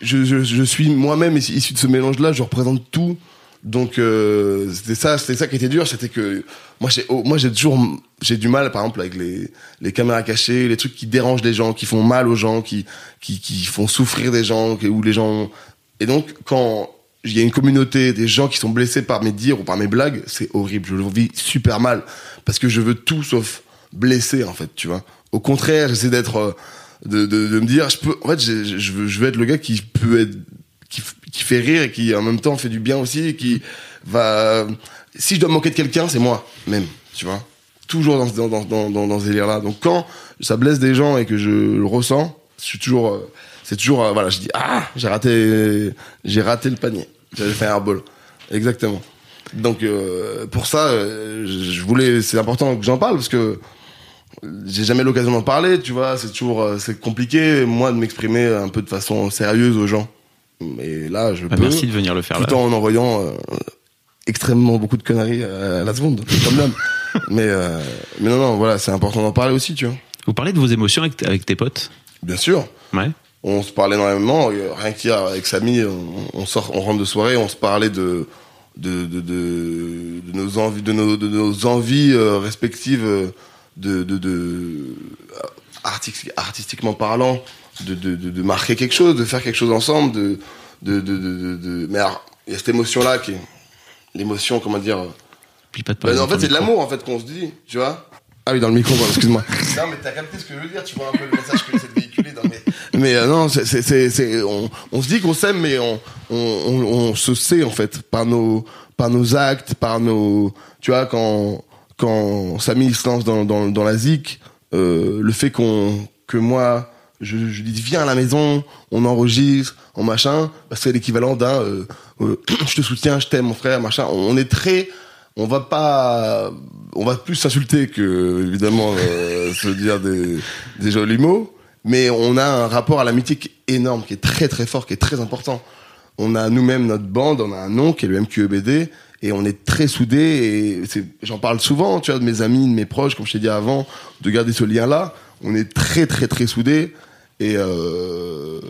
je, je, je suis moi-même issu de ce mélange là je représente tout Donc euh, c'était ça, c'était ça qui était dur, c'était que moi j'ai oh, toujours j'ai du mal par exemple avec les caméras cachées, les trucs qui dérangent les gens, qui font mal aux gens, qui qui font souffrir des gens, où les gens et donc quand il y a une communauté des gens qui sont blessés par mes dires ou par mes blagues, c'est horrible, je le vis super mal parce que je veux tout sauf blesser en fait, tu vois. Au contraire, j'essaie d'être euh, de, me dire je peux en fait veux être le gars qui peut être qui fait rire et qui en même temps fait du bien aussi qui va si je dois me moquer de quelqu'un c'est moi même tu vois. Toujours dans dans dans dans, dans, ce délire là donc quand ça blesse des gens et que je le ressens je suis toujours euh, c'est toujours euh, voilà je dis ah j'ai raté j'ai raté le panier. J'avais fait un ball exactement. Donc euh, pour ça euh, je voulais c'est important que j'en parle parce que j'ai jamais l'occasion d'en parler, tu vois, c'est toujours c'est compliqué moi de m'exprimer un peu de façon sérieuse aux gens. Mais là, je Bah, peux merci de venir le faire là. tout en envoyant euh, extrêmement beaucoup de conneries à la seconde, comme d'hab. mais euh, mais non non, voilà, c'est important d'en parler aussi, tu vois. Vous parlez de vos émotions avec, avec tes potes? Bien sûr. Ouais. On se parlait énormément, euh, rien qu'hier avec Samy, on, on sort, on rentre de soirée, on se parlait de de, de, de, de nos envies, de nos, de nos envies euh, respectives euh, de, de, de euh, artistique- artistiquement parlant, de, de, de, de marquer quelque chose, de faire quelque chose ensemble, de, de, de, de, de- de- mais alors, il y a cette émotion-là qui est l'émotion, comment dire, pas de bah, en fait, c'est de micro. l'amour, en fait, qu'on se dit, tu vois. Ah oui, dans le micro, excuse-moi. non, mais t'as capté ce que je veux dire, tu vois un peu le message que j'essaie de véhiculer. dans mes- Mais euh, non, c'est, c'est, c'est, c'est- on, on se dit qu'on s'aime, mais on, on, on, on se sait, en fait, par nos, par nos actes, par nos. Tu vois, quand, quand Samy se lance dans, dans, dans la zik, euh, le fait qu'on, que moi, je, lui dis viens à la maison, on enregistre, en machin, bah, c'est l'équivalent d'un euh, euh, je te soutiens, je t'aime mon frère, machin. On est très, on va pas, on va plus s'insulter que évidemment euh, se dire des, jolis mots, mais on a un rapport à l'amitié qui est énorme, qui est très très fort, qui est très important. On a nous-mêmes notre bande, on a un nom qui est le MQEBD et on est très soudés et j'en parle souvent, tu vois, de mes amis, de mes proches, comme je t'ai dit avant, de garder ce lien-là. On est très très très soudés et euh,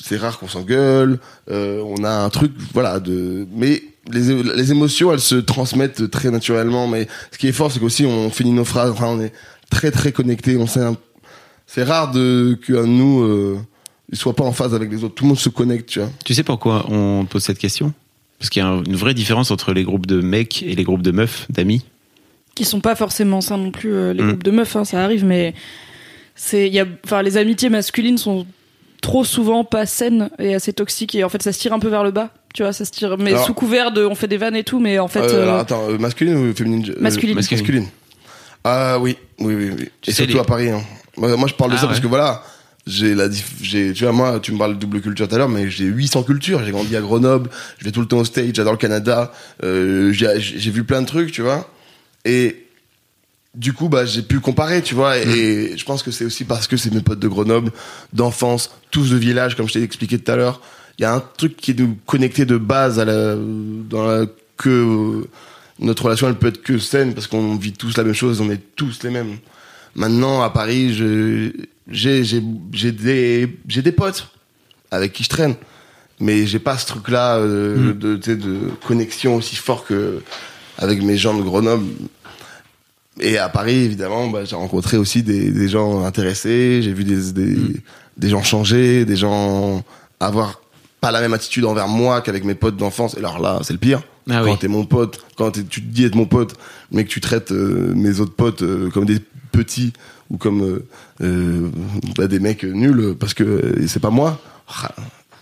c'est rare qu'on s'engueule. Euh, on a un truc, voilà, de. Mais les, les émotions, elles se transmettent très naturellement. Mais ce qui est fort, c'est qu'aussi on finit nos phrases. Enfin, on est très très connectés. On sait. un- C'est rare de que un de nous euh, il soit pas en phase avec les autres. Tout le monde se connecte, tu vois. Tu sais pourquoi on pose cette question? Parce qu'il y a un- une vraie différence entre les groupes de mecs et les groupes de meufs, d'amis? qui sont pas forcément sains non plus euh, les Mm. groupes de meufs hein, ça arrive mais c'est il y a enfin les amitiés masculines sont trop souvent pas saines et assez toxiques et en fait ça se tire un peu vers le bas tu vois ça se tire mais Alors- sous couvert de on fait des vannes et tout mais en fait Euh, euh, alors, attends, euh, masculine ou féminine euh, Masculine. masculine. Ah oui, oui, oui, Et surtout les- à Paris. Hein. Moi, moi, je parle de Ah, ça parce que voilà, j'ai la, j'ai, tu vois, moi, tu me parles de double culture tout à l'heure, mais j'ai 800 cultures. J'ai grandi à Grenoble, je vais tout le temps au stage, j'adore le Canada, euh, j'ai, j'ai vu plein de trucs, tu vois. Et du coup, bah, j'ai pu comparer, tu vois. Et, Mm. et je pense que c'est aussi parce que c'est mes potes de Grenoble, d'enfance, tous de village, comme je t'ai expliqué tout à l'heure. Il y a un truc qui est nous connecté de base à la, dans la, que notre relation, elle peut être que saine parce qu'on vit tous la même chose, on est tous les mêmes. Maintenant, à Paris, je, j'ai, j'ai, j'ai des, j'ai des potes avec qui je traîne. Mais j'ai pas ce truc-là euh, de, tu sais, de connexion aussi fort que avec mes gens de Grenoble. Et à Paris, évidemment, bah, j'ai rencontré aussi des, des gens intéressés, j'ai vu des, des, des gens changer, des gens avoir pas la même attitude envers moi qu'avec mes potes d'enfance. Et alors là, c'est le pire. Ah quand oui. t'es mon pote, quand tu te dis être mon pote, mais que tu traites euh, mes autres potes euh, comme des petits ou comme euh, euh, bah, des mecs nuls parce que c'est pas moi.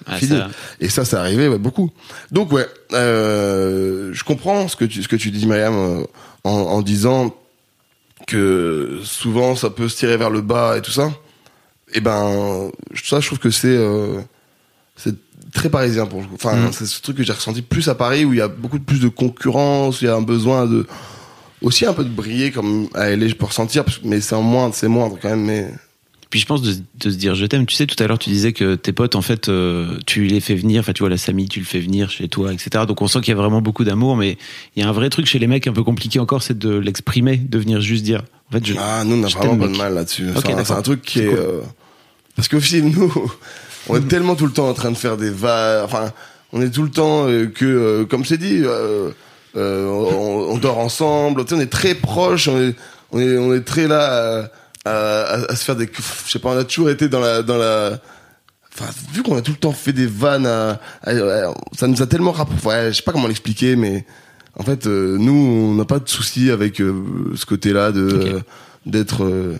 Ah, ça- Et ça, c'est arrivé ouais, beaucoup. Donc ouais, euh, je comprends ce que tu ce que tu dis, Myriam, en, en disant que souvent ça peut se tirer vers le bas et tout ça. Et ben ça, je trouve que c'est euh, c'est très parisien pour le coup. Enfin, Mm. c'est ce truc que j'ai ressenti plus à Paris où il y a beaucoup plus de concurrence, où il y a un besoin de aussi un peu de briller comme à LA, je peux ressentir, mais c'est en moindre, c'est moindre quand même. Mais Puis je pense de, de se dire je t'aime. Tu sais, tout à l'heure, tu disais que tes potes, en fait, euh, tu les fais venir. Enfin, tu vois, la Samy, tu le fais venir chez toi, etc. Donc on sent qu'il y a vraiment beaucoup d'amour. Mais il y a un vrai truc chez les mecs un peu compliqué encore, c'est de l'exprimer, de venir juste dire. En fait, je, Ah, nous, on a vraiment pas de mal là-dessus. Ok, C'est un- c'est d'accord. un truc qui est. cool. euh, Parce qu'au film, nous, on est tellement tout le temps en train de faire des va. Enfin, on est tout le temps euh, que, comme c'est dit, on, on dort ensemble. Tu sais, on est très proches. On est, on est, on est très là à, à- à se faire des, je sais pas, on a toujours été dans la, dans la. Enfin, vu qu'on a tout le temps fait des vannes, à- ça nous a tellement rapproché. Ouais, je sais pas comment l'expliquer, mais en fait, euh, nous, on n'a pas de souci avec euh, ce côté-là de Ok. euh, d'être euh,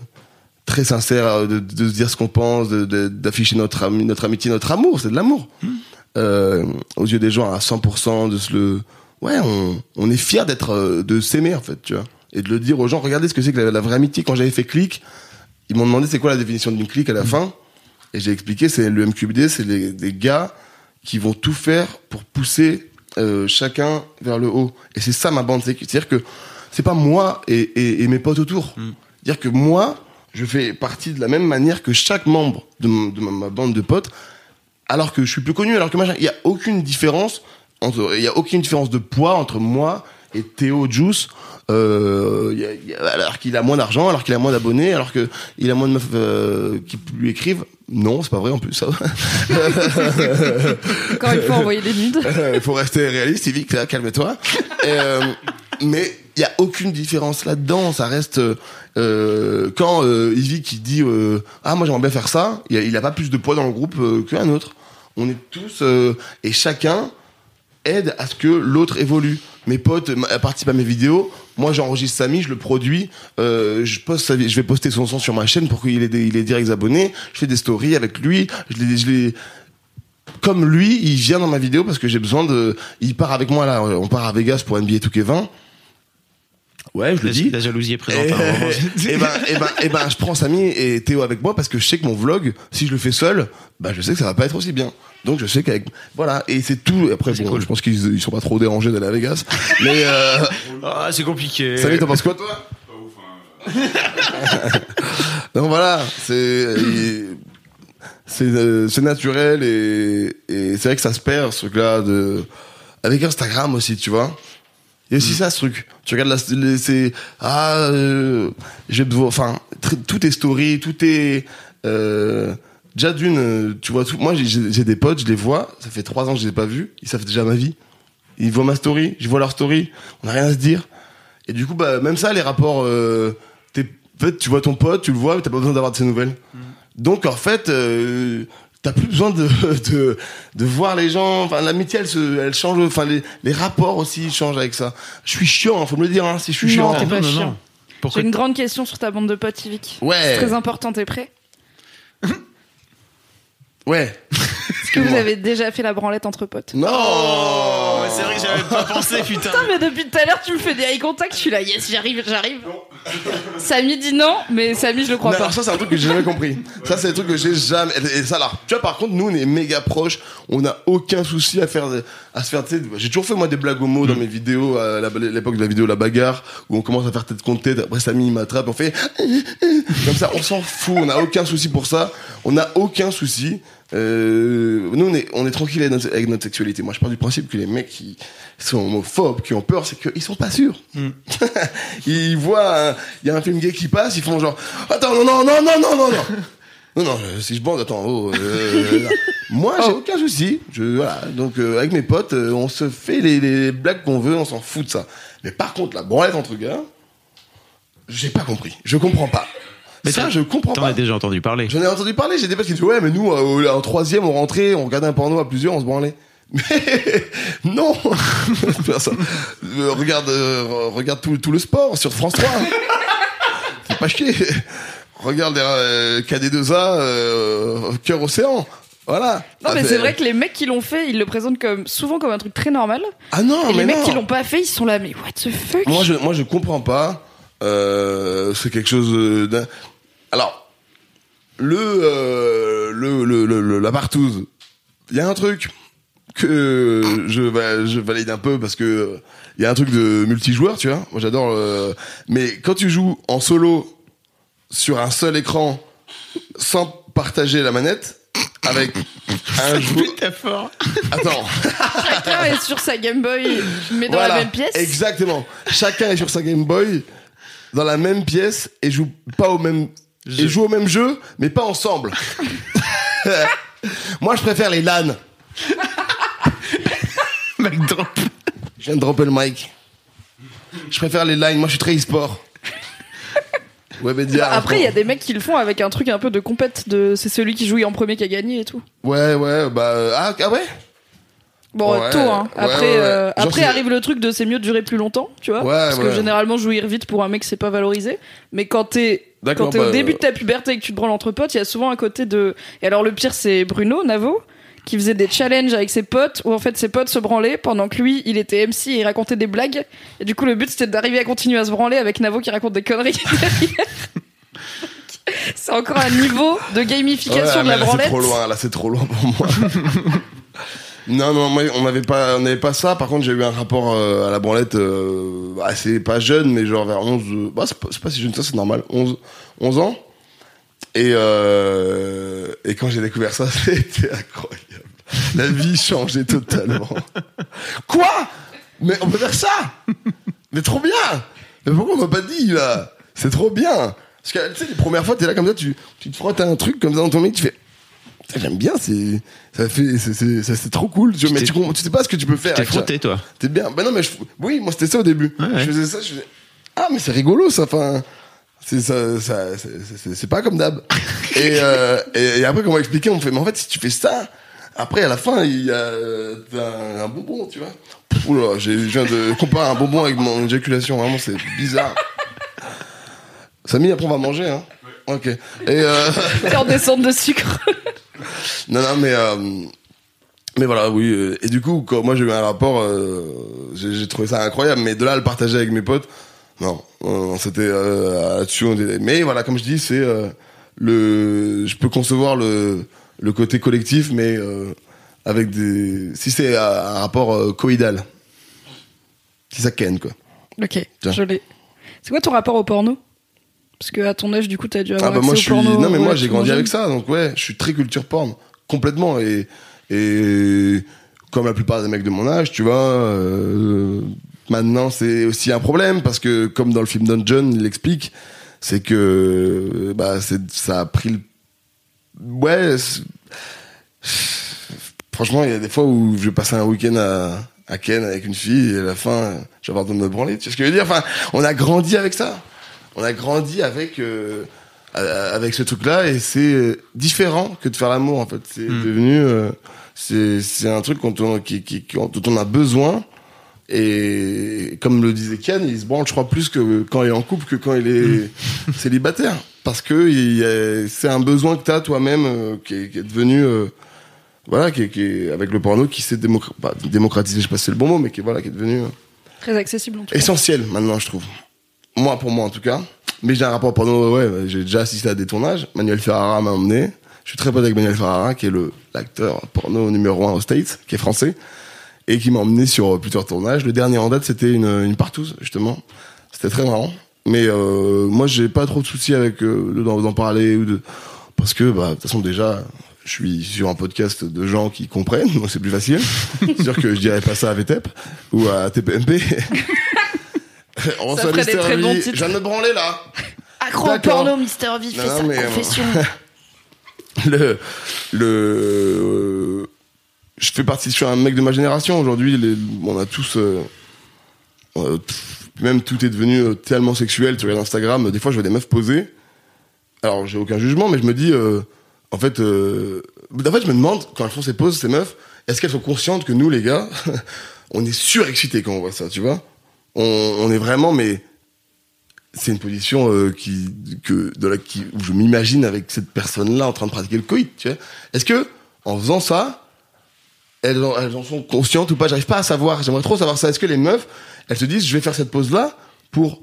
très sincère, euh, de, de se dire ce qu'on pense, d'afficher notre ami, notre amitié, notre amour. C'est de l'amour. Euh, aux yeux des gens à 100%, de se le, ouais, on, on est fier d'être, euh, de s'aimer en fait, tu vois, et de le dire aux gens. Regardez ce que c'est que la, la vraie amitié. Quand j'avais fait clic, ils m'ont demandé c'est quoi la définition d'une clique à la fin, et j'ai expliqué c'est le MQBD, c'est les, des gars qui vont tout faire pour pousser euh, chacun vers le haut. Et c'est ça ma bande, c'est- c'est-à-dire que c'est pas moi et, et, et mes potes autour. C'est-à-dire que moi, je fais partie de la même manière que chaque membre de, ma, ma bande de potes, alors que je suis plus connu, alors que machin, il y a aucune différence entre, il y a aucune différence de poids entre moi et Théo Juice, euh, il y a- il alors qu'il a moins d'argent, alors qu'il a moins d'abonnés, alors que il a moins de meufs euh, qui lui écrivent. Non, c'est pas vrai en plus ça. Encore une fois, envoyer des nudes. Il faut rester réaliste, Yvick, calme-toi. Et, euh, mais il y a aucune différence là-dedans. Ça reste euh, quand euh, Yvick qui dit euh, ah moi j'aimerais bien faire ça, il a, il a pas plus de poids dans le groupe euh, qu'un autre. On est tous euh, et chacun aide à ce que l'autre évolue. Mes potes participent à mes vidéos. Moi, j'enregistre Samy, je le produis. Euh, je poste, je vais poster son son sur ma chaîne pour qu'il ait, il ait direct abonnés. Je fais des stories avec lui. Je l'ai, je l'ai- comme lui, il vient dans ma vidéo parce que j'ai besoin de. Il part avec moi là. On part à Vegas pour NBA 2K20. Ouais, je le dis. la jalousie est présente. Et, et ben, et ben, et ben, je prends Samy et Théo avec moi parce que je sais que mon vlog, si je le fais seul, bah, je sais que ça va pas être aussi bien. Donc, je sais qu'avec, voilà. Et c'est tout. Après, bon, cool. je pense qu'ils ils sont pas trop dérangés d'aller à Vegas. Mais, euh, Ah, c'est compliqué. Samy, t'en penses quoi, toi? Donc voilà, c'est, c'est, euh, c'est naturel et, et c'est vrai que ça se perd, ce truc-là de, avec Instagram aussi, tu vois. Il y a aussi ça, ce truc. Tu regardes la, c'est, ah, euh, j'ai besoin, enfin, tout est story, tout est, euh, déjà d'une, euh, tu vois tout, moi, j'ai- des potes, je les vois, ça fait trois ans que je les ai pas vus, ils savent déjà ma vie. Ils voient ma story, je vois leur story, on n'a rien à se dire. Et du coup, bah, même ça, les rapports, euh, t'es- en fait, tu vois ton pote, tu le vois, mais t'as pas besoin d'avoir de ses nouvelles. Donc, en fait, t'as plus besoin de, de, de voir les gens. Enfin, l'amitié, elle, se, elle change. Enfin, les, les rapports aussi changent avec ça. Je suis chiant, hein, faut me le dire, hein, si je suis Non, chiant. t'es pas non, chiant. J'ai une grande question sur ta bande de potes, Yvick. Ouais. C'est très important, t'es prêt? Ouais. Est-ce que vous avez déjà fait la branlette entre potes? Non Oh, c'est vrai que j'avais pas pensé, putain. Putain, mais depuis tout à l'heure, tu me fais des eye contact, je suis là, yes, j'arrive, j'arrive. Samy dit non, mais Samy, je le crois Non, pas. alors ça c'est un truc que j'ai jamais compris. Ça c'est un truc que j'ai jamais. Et ça là, tu vois par contre nous on est méga proches, on n'a aucun souci à faire à se faire. tu sais, J'ai toujours fait moi des blagues homo dans mes vidéos à la- l'époque de la vidéo la bagarre où on commence à faire tête contre tête. Après Samy il m'attrape, on fait comme ça, on s'en fout, on n'a aucun souci pour ça, on n'a aucun souci. Euh, nous on est on est tranquille avec notre, avec notre sexualité. Moi je pars du principe que les mecs qui sont homophobes, qui ont peur, c'est qu'ils sont pas sûrs. ils voient, il y a un film gay qui passe, ils font genre, attends, non, non, non, non, non, non, non. Non, non, euh, si je bande, attends, oh, euh, moi, j'ai aucun souci. Je, voilà. Donc, euh, avec mes potes, euh, on se fait les, les blagues qu'on veut, on s'en fout de ça. Mais par contre, la branlette entre gars, j'ai pas compris. Je comprends pas. Mais ça, t'en- je comprends T'en pas. as déjà entendu parler. J'en ai entendu parler, j'ai des potes qui disent, ouais, mais nous, euh, en troisième, on rentrait, on regardait un porno à plusieurs, on se branlait. Mais non. Euh, regarde euh, regarde tout, tout le sport sur France 3 Fais pas chier Regarde euh, KD2A euh, Cœur Océan Voilà Non, mais fait- c'est vrai que les mecs qui l'ont fait, ils le présentent comme, souvent comme un truc très normal. Ah non, et mais les mecs non. qui l'ont pas fait, ils sont là, mais what the fuck? Moi je, moi je comprends pas. Euh, c'est quelque chose euh, d'un. Alors, le, euh, le, le, le, le- la partouze, il y a un truc que je, je valide un peu parce que il y a un truc de multijoueur, tu vois. Moi j'adore. euh, mais quand tu joues en solo sur un seul écran sans partager la manette avec un joueur. fort. Attends. Chacun est sur sa Game Boy, mais dans Voilà, la même pièce. Exactement. Chacun est sur sa Game Boy dans la même pièce et joue pas au même et joue au même jeu, mais pas ensemble. Moi, je préfère les LAN. Mic drop. Je viens de dropper le mic. Je préfère les lines. Moi, je suis très e-sport. Webedia. Après, il y a des mecs qui le font avec un truc un peu de compète de c'est celui qui jouit en premier qui a gagné et tout. Ouais, ouais, bah. euh, Ah, ah ouais? Bon, Ouais, tôt, hein. Après, ouais, ouais. euh, Genre, après arrive le truc de c'est mieux de durer plus longtemps, tu vois. Ouais, parce que généralement, jouir vite pour un mec, c'est pas valorisé. Mais quand t'es, D'accord, quand t'es bah, au début euh, de ta puberté et que tu te branles entre potes, il y a souvent un côté de. Et alors, le pire, c'est Bruno, Navo, qui faisait des challenges avec ses potes où en fait ses potes se branlaient pendant que lui, il était MC et il racontait des blagues. Et du coup, le but, c'était d'arriver à continuer à se branler avec Navo qui raconte des conneries derrière. C'est encore un niveau de gamification Ouais, de la là, branlette. C'est trop loin, là, c'est trop loin pour moi. non, non, moi, on n'avait pas, on n'avait pas ça. Par contre, j'ai eu un rapport euh, à la branlette euh, assez pas jeune, mais genre vers 11, euh, bah, c'est pas, si jeune, ça, c'est normal. 11, 11 ans. Et, euh, et quand j'ai découvert ça, c'était incroyable. La vie changeait totalement. Quoi? Mais on peut faire ça? Mais trop bien Mais pourquoi on m'a pas dit, là? C'est trop bien Parce que, tu sais, les premières fois, t'es là comme ça, tu, tu te frottes un truc comme ça dans ton mec, tu fais... J'aime bien, c'est ça fait c'est c'est ça, c'est trop cool. Tu, mais tu, sais pas ce que tu peux faire. T'es frotté, toi. T'es bien. Ben non, mais je, oui, moi c'était ça au début. Ouais, ouais. Je faisais ça, je faisais ah mais c'est rigolo ça. Enfin, c'est ça, ça c'est- c'est c'est pas comme d'hab. et, euh, et et après, comment expliquer On me fait, mais en fait, si tu fais ça, après à la fin, il y a t'as un, un bonbon, tu vois. Oula, j'ai- je viens de comparer un bonbon avec mon éjaculation. Vraiment, c'est bizarre. Samy, après on va manger, hein. Ok. Et euh, C'est en descente de sucre. non, non, mais euh, mais voilà, oui. euh, Et du coup, quand moi j'ai eu un rapport, euh, j'ai trouvé ça incroyable. Mais de là à le partager avec mes potes, non, non, c'était euh, là-dessus. Mais voilà, comme je dis, c'est euh, le. Je peux concevoir le le côté collectif, mais avec des. Si c'est un rapport coïdal, si ça ken quoi. Ok, Tiens. je l'ai. C'est quoi ton rapport au porno? Parce que à ton âge, du coup, t'as dû avoir Ah bah accès moi au je suis porno non mais moi j'ai grandi avec ça donc ouais je suis très culture porn complètement et et comme la plupart des mecs de mon âge tu vois euh, maintenant c'est aussi un problème parce que comme dans le film Dungeon il l'explique c'est que bah ça a pris le ouais franchement il y a des fois où je vais passer un week-end à à Ken avec une fille et à la fin je vais avoir besoin de me branler tu vois ce que je veux dire? Enfin on a grandi avec ça on a grandi avec euh, avec ce truc-là et c'est euh, différent que de faire l'amour en fait. C'est devenu euh, c'est c'est un truc dont on, qui, qui, qui- dont on a besoin. Et comme le disait Kian, il se branle je crois plus que quand il est en couple que quand il est célibataire. Parce que il y a- c'est un besoin que tu as toi-même euh, qui, est, qui est devenu euh, voilà qui est, qui avec le porno qui s'est démocratisé je sais pas si c'est le bon mot mais qui est voilà qui est devenu euh, Très accessible en tout cas. essentiel maintenant je trouve moi pour moi en tout cas. Mais j'ai un rapport porno ouais j'ai déjà assisté à des tournages. Manuel Ferrara m'a emmené. Je suis très pote avec Manuel Ferrara qui est le l'acteur porno numéro un aux States qui est français et qui m'a emmené sur plusieurs tournages. Le dernier en date c'était une, une partouze justement. C'était très marrant. Mais euh, moi j'ai pas trop de soucis avec euh, d'en parler ou de parce que bah de toute façon déjà je suis sur un podcast de gens qui comprennent donc c'est plus facile. C'est sûr que je dirais pas ça à VTEP ou à TPMP on Ça ferait des très bons titres. Je viens de me branler là. Accro au porno, Mister V fait Non, sa euh, confession. Le, le, je fais partie, je suis un mec de ma génération aujourd'hui. les- On a tous, euh, euh, pff, même tout est devenu euh, tellement sexuel. Tu regardes Instagram, des fois je vois des meufs poser. Alors j'ai aucun jugement, mais je me dis, euh, en fait, euh, en fait je me demande quand elles font ces poses, ces meufs, est-ce qu'elles sont conscientes que nous les gars, on est surexcités quand on voit ça, tu vois? On, on est vraiment, mais c'est une position euh, qui que de la qui où je m'imagine avec cette personne là en train de pratiquer le coït tu vois. Est-ce que en faisant ça elles en, elles en sont conscientes ou pas? J'arrive pas à savoir. J'aimerais trop savoir ça. Est-ce que les meufs elles se disent je vais faire cette pose là pour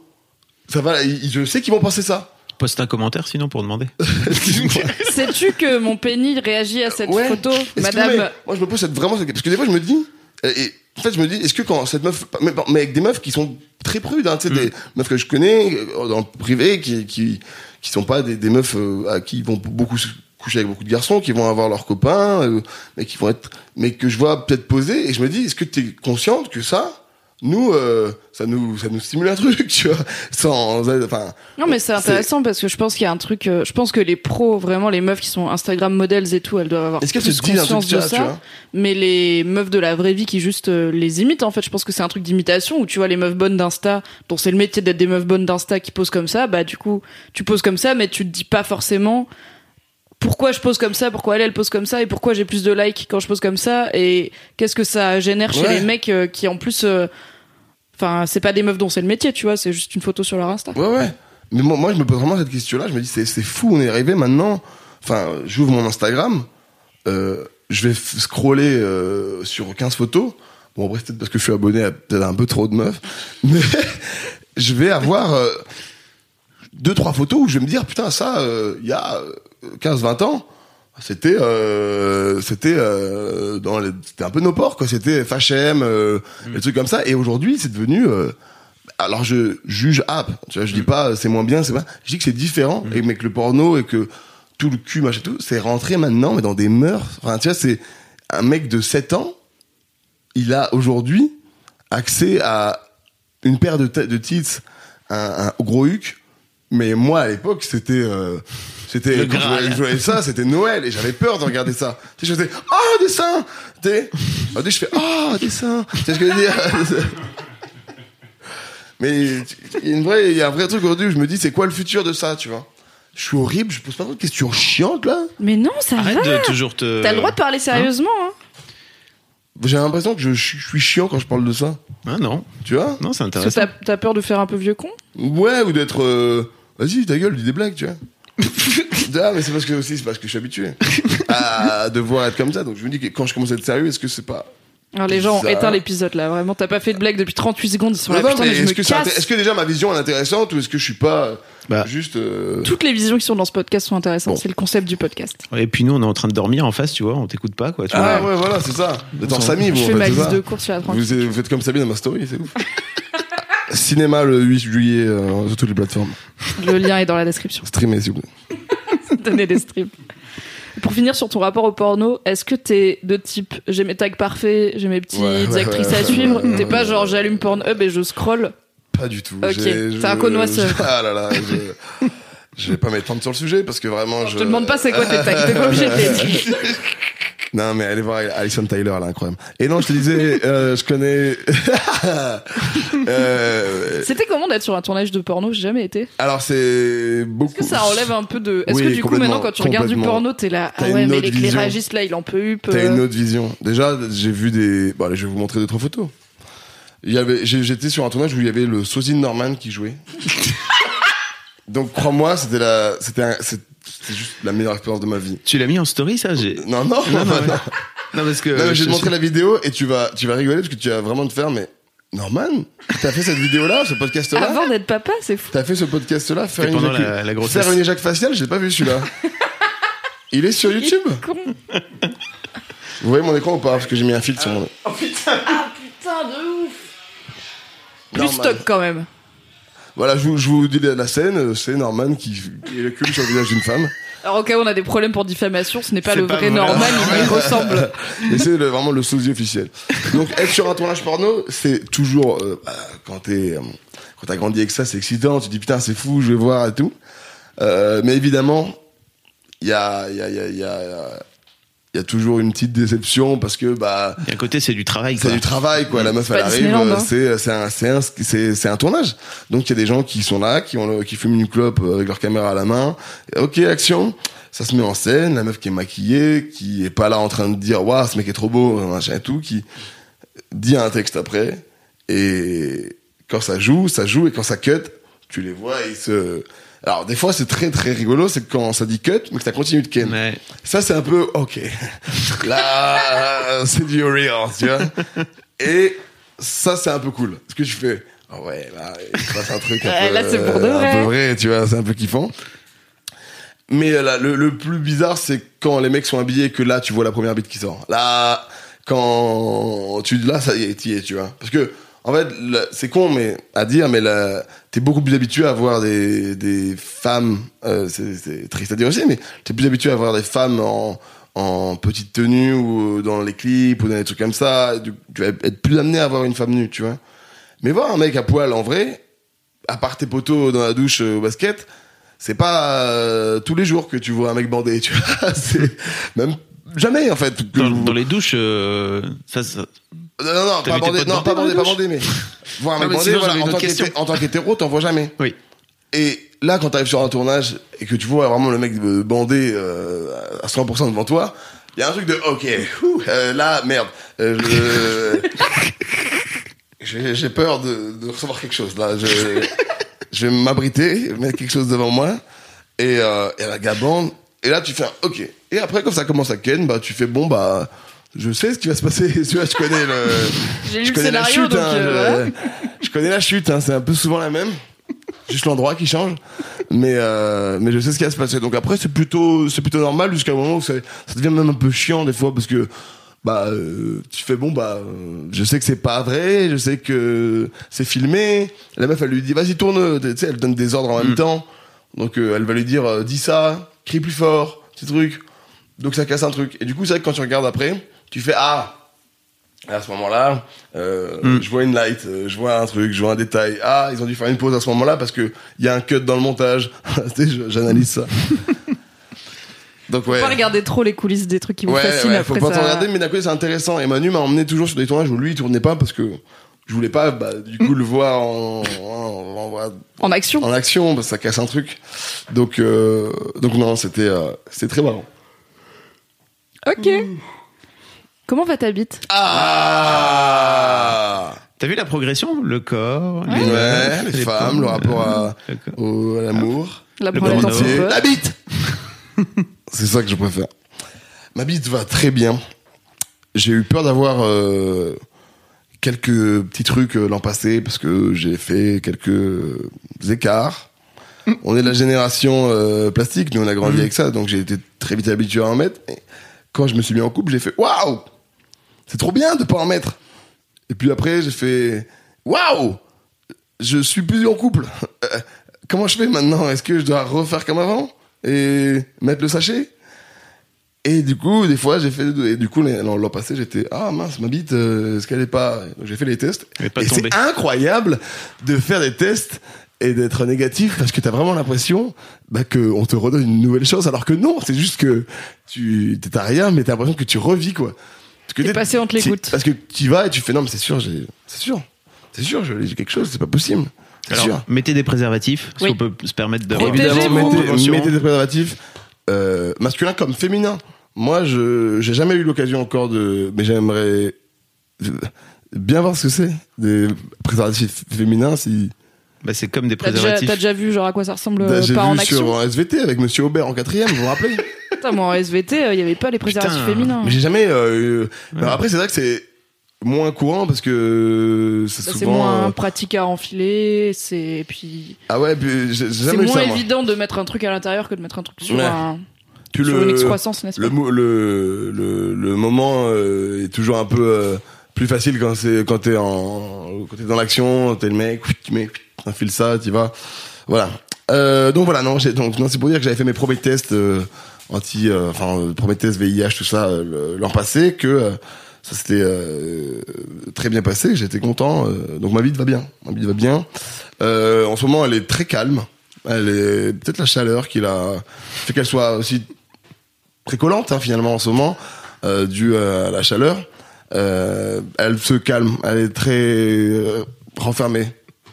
ça va je sais qu'ils vont penser ça. Poste un commentaire sinon pour demander. Sais-tu que mon pénis réagit à cette Ouais. photo, Est-ce que- madame mais moi je me pose cette, vraiment cette parce que des fois je me dis et, en fait je me dis est-ce que quand cette meuf mais, mais avec des meufs qui sont très prudes hein, tu sais Mm. des meufs que je connais euh, dans le privé qui qui qui sont pas des, des meufs euh, à qui ils vont beaucoup se coucher avec beaucoup de garçons qui vont avoir leurs copains euh, mais qui vont être mais que je vois peut-être poser et je me dis est-ce que tu es consciente que ça nous, euh, ça nous, ça nous stimule un truc, tu vois, sans, enfin. Non, mais c'est intéressant parce que je pense qu'il y a un truc. euh, je pense que les pros, vraiment les meufs qui sont Instagram models et tout, elles doivent avoir Est-ce plus se conscience de vois, tu ça. vois Mais les meufs de la vraie vie qui juste euh, les imitent, en fait, je pense que c'est un truc d'imitation où tu vois les meufs bonnes d'Insta, dont c'est le métier d'être des meufs bonnes d'Insta qui posent comme ça, bah du coup, tu poses comme ça, mais tu te dis pas forcément pourquoi je pose comme ça, pourquoi elle, elle pose comme ça, et pourquoi j'ai plus de likes quand je pose comme ça, et qu'est-ce que ça génère chez Ouais. les mecs euh, qui en plus. euh, Enfin, c'est pas des meufs dont c'est le métier, tu vois, c'est juste une photo sur leur Insta. Ouais, ouais. Mais moi, moi, je me pose vraiment cette question-là. Je me dis, c'est, fou, on est arrivé maintenant. Enfin, j'ouvre mon Instagram, euh, je vais scroller euh, sur 15 photos. Bon, après, c'est peut-être parce que je suis abonné à peut-être un peu trop de meufs. Mais je vais avoir euh, deux, trois photos où je vais me dire, putain, ça, euh, il y a 15-20 ans, c'était euh, c'était euh, dans les- c'était un peu nos ports quoi. C'était FHM euh, des trucs comme ça. Et aujourd'hui c'est devenu euh, alors je juge app tu vois je dis pas c'est moins bien c'est pas je dis que c'est différent et mais que le porno et que tout le cul machin tout c'est rentré maintenant mais dans des mœurs. Enfin tu vois c'est un mec de 7 ans il a aujourd'hui accès à une paire de, têtes- de tits un, un gros huc mais moi à l'époque c'était euh, c'était Le quand je voyais- Graal. je voyais ça c'était Noël et j'avais peur de regarder ça tu sais je faisais oh des seins tu sais je fais oh des seins tu sais ce que je veux dire? Mais il y a une vraie il y a un vrai truc aujourd'hui où je me dis c'est quoi le futur de ça tu vois? Je suis horrible je pose pas trop de questions chiantes là Mais non, ça Arrête va. de toujours te. T'as le droit de parler sérieusement, hein. j'ai l'impression que je, je suis chiant quand je parle de ça Ah non, tu vois? Non, c'est Parce que intéressant. t'as t'as peur de faire un peu vieux con? Ouais, ou d'être. euh, Vas-y, ta gueule, dis des blagues, tu vois. ah, mais c'est parce que aussi, c'est parce que je suis habitué à devoir être comme ça. Donc je me dis que quand je commence à être sérieux, est-ce que c'est pas. Alors les gens ont Ça- éteint l'épisode là, vraiment. T'as pas fait de blague depuis 38 secondes, ils sont là, putain, mais est-ce me que, c'est casse. inté- est-ce que déjà ma vision est intéressante ou est-ce que je suis pas euh, Bah. juste. euh, Toutes les visions qui sont dans ce podcast sont intéressantes, Bon. c'est le concept du podcast. Et puis nous, on est en train de dormir en face, tu vois, on t'écoute pas, quoi. Tu Ah vois. ouais, voilà, c'est ça. En Samy, Je vous, en fais fait, ma liste de courses sur la. Vous, vous faites comme Sabine dans ma story, c'est ouf. Cinéma le 8 juillet euh, sur toutes les plateformes. Le lien est dans la description. Streamez, s'il vous plaît. Donnez des strips. Pour finir sur ton rapport au porno, est-ce que t'es de type j'ai mes tags parfaits, j'ai mes petites Ouais, ouais, actrices ouais, à ouais, suivre ouais, T'es pas ouais, genre j'allume Pornhub et je scroll? Pas du tout. Ok, J'ai- t'es un je- connoisseur. Ah là là, je, je vais pas m'étendre sur le sujet parce que vraiment. Je te demande pas c'est quoi tes tags, t'es pas obligé de les dire. Non, mais allez voir Alison Tyler, elle est incroyable. Et non, je te disais, euh, je connais. Euh, C'était comment d'être sur un tournage de porno? J'ai jamais été. alors, c'est beaucoup. Est-ce que ça enlève un peu de. Est-ce Oui, que du coup, maintenant, quand tu regardes du porno, t'es là. Ah ouais, mais l'éclairagiste là, il en peut up. T'as une autre vision. Déjà, j'ai vu des. Bon, allez, je vais vous montrer deux trois photos. Il y avait, j'étais sur un tournage où il y avait le sosie Norman qui jouait. Donc, crois-moi, c'était la, c'était, un- c'est- c'était juste la meilleure expérience de ma vie. Tu l'as mis en story, ça j'ai... Non, non, Non, non, non, non. Non, parce que. Non, mais je vais te montrer la vidéo et tu vas, tu vas rigoler parce que tu vas vraiment te faire, mais Norman, t'as fait cette vidéo-là, ce podcast-là Avant d'être papa, c'est fou. T'as fait ce podcast-là, faire, C'était une pendant éjacu- la- la grossesse. faire une éjac faciale, je l'ai pas vu celui-là. Il est sur YouTube Con. Vous voyez mon écran ou pas Parce que j'ai mis un filtre sur mon. Ah putain de ouf Plus stock quand même. Voilà, je vous, je vous dis la la scène, euh, c'est Norman qui, qui est le cul sur le visage d'une femme. Alors au cas où on a des problèmes pour diffamation, ce n'est pas le pas vrai vrai. Norman, il lui ressemble. Et c'est vraiment le sosie officiel. Donc être sur un tournage porno, c'est toujours euh, bah, quand t'es euh, quand t'as grandi avec ça, c'est excitant. Tu te dis putain c'est fou, je vais voir et tout. Euh, mais évidemment, il y a il y a il y a il y a il y a toujours une petite déception parce que bah Il y a un côté, c'est du travail, c'est du travail quoi. La meuf C'est elle arrive hein. c'est c'est un c'est un c'est c'est un tournage. Donc il y a des gens qui sont là qui ont le- qui fument une clope euh, avec leur caméra à la main. Ok action. Ça se met en scène la meuf qui est maquillée qui est pas là en train de dire waouh ce mec est trop beau machin et tout qui dit un texte après. Et quand ça joue ça joue. Et quand ça cut tu les vois ils se alors des fois c'est très très rigolo c'est quand ça dit cut mais que ça continue de ken Ouais. ça, c'est un peu, ok. Là, c'est du real, tu vois. Et ça, c'est un peu cool. Ce que tu fais, ah ouais, là, il se passe un truc un, peu, là, c'est pour de un vrai. peu vrai, tu vois, c'est un peu kiffant. Mais euh, là, le, le plus bizarre, c'est quand les mecs sont habillés et que là, tu vois la première bite qui sort. Là, quand tu, là, ça y est, es, tu vois. Parce que, en fait, c'est con, mais à dire, mais t'es beaucoup plus habitué à voir des, des femmes, euh, c'est, triste à dire aussi, mais t'es plus habitué à voir des femmes en, en petite tenue ou dans les clips ou dans des trucs comme ça. Tu tu vas être plus amené à voir une femme nue, tu vois. Mais voir un mec à poil en vrai, à part tes poteaux dans la douche euh, au basket, c'est pas euh, tous les jours que tu vois un mec bandé, tu vois. c'est même jamais en fait. Dans, dans les douches, euh, ça, ça- Non, non, non, pas bandé, non, pas bandé, pas bandé, mais voir un mec bandé, en tant qu'hétéro, t'en vois jamais. Oui. Et là, quand t'arrives sur un tournage et que tu vois vraiment le mec euh, bandé euh, à 100% devant toi, il y a un truc de ok, ouh, euh, là merde, euh, je- j'ai peur de, de recevoir quelque chose là. Je, je vais m'abriter, mettre quelque chose devant moi et, euh, et la gars bande. Et là, tu fais un ok. Et après, quand ça commence à ken, bah tu fais bon bah. Je sais ce qui va se passer, tu vois, je connais le, J'ai je le connais la chute, donc hein, euh, je, connais la chute, hein, c'est un peu souvent la même, juste l'endroit qui change, mais euh, mais je sais ce qui va se passer. Donc après c'est plutôt c'est plutôt normal jusqu'à un moment où ça, ça devient même un peu chiant des fois parce que bah euh, tu fais bon bah euh, je sais que c'est pas vrai, je sais que c'est filmé. La meuf elle lui dit vas-y tourne, tu sais elle donne des ordres en même temps, donc euh, elle va lui dire dis ça, crie plus fort, petit truc. Donc ça casse un truc. Et du coup c'est vrai que quand tu regardes après, tu fais ah à ce moment-là, euh, je vois une light, euh, je vois un truc, je vois un détail. Ah, ils ont dû faire une pause à ce moment-là parce que il y a un cut dans le montage. Tu sais, je- J'analyse ça. Donc ouais. Faut pas regarder trop les coulisses des trucs qui vous Ouais, fascinent ouais, faut après pas ça. regarder, mais d'un côté c'est intéressant. Et Manu m'a emmené toujours sur des tournages où lui il tournait pas parce que je voulais pas, bah, du coup, le voir en, en, en- En action. en action, parce que ça casse un truc. Donc, euh, donc non, c'était, euh, c'était très marrant. Ok. Comment va ta bite? Ah T'as vu la progression? Le corps, les, Ouais, les femmes, pommes, le rapport à, euh, au- à l'amour, La la bite! C'est ça que je préfère. Ma bite va très bien. J'ai eu peur d'avoir euh, quelques petits trucs euh, l'an passé parce que j'ai fait quelques écarts. On est de la génération euh, plastique, nous on a grandi avec ça, donc j'ai été très vite habitué à en mettre. Et quand je me suis mis en couple, j'ai fait waouh, c'est trop bien de pas en mettre. Et puis après, j'ai fait waouh, je suis plus en couple. Euh, Comment je fais maintenant? Est-ce que je dois refaire comme avant? Et mettre le sachet? Et du coup, des fois, j'ai fait. Et du coup, l'an passé, j'étais ah mince, ma bite, euh, est-ce qu'elle est pas J'ai fait les tests. Pas et c'est incroyable de faire des tests et d'être négatif parce que t'as vraiment l'impression bah, qu'on te redonne une nouvelle chose alors que non, c'est juste que tu t'as rien, mais t'as l'impression que tu revis quoi. Parce que T'es passé entre les gouttes. Parce que tu vas et tu fais non, mais c'est sûr, j'ai, c'est sûr, c'est sûr, je- j'ai quelque chose, c'est pas possible, c'est Alors, sûr. mettez des préservatifs, Oui. si on peut se permettre Protégez-vous. Évidemment, mettez, mettez des préservatifs euh, masculins comme féminins. Moi, je j'ai jamais eu l'occasion encore de, mais j'aimerais bien voir ce que c'est des préservatifs féminins. Si Bah, c'est comme des T'as déjà, préservatifs. t'as déjà vu genre à quoi ça ressemble euh, j'ai pas vu en action sur un SVT avec Monsieur Aubert en quatrième, vous vous rappelez Putain, moi en SVT, il y avait pas les préservatifs Putain. féminins. Mais j'ai jamais. euh, eu- alors après, c'est vrai que c'est moins courant parce que c'est Bah, souvent. c'est moins euh, pratique à enfiler, c'est et puis Ah ouais, puis j'ai j'ai c'est jamais eu moins ça. moi. évident de mettre un truc à l'intérieur que de mettre un truc sur, Ouais. un, Puis sur une excroissance, n'est-ce pas le, mo- le, le, le moment euh, est toujours un peu euh, plus facile quand c'est quand t'es en quand t'es dans l'action t'es le mec tu mets t'enfiles ça tu vas voilà. Euh, donc voilà non donc non c'est pour dire que j'avais fait mes premiers tests euh, anti euh, enfin euh, premiers tests VIH tout ça euh, l'an passé que ça s'était très bien passé j'étais content donc ma vie va bien ma vie va bien. En ce moment elle est très calme. Elle est peut-être la chaleur qui l'a fait qu'elle soit aussi très collante hein, finalement en ce moment due à la chaleur. Elle se calme elle est très renfermée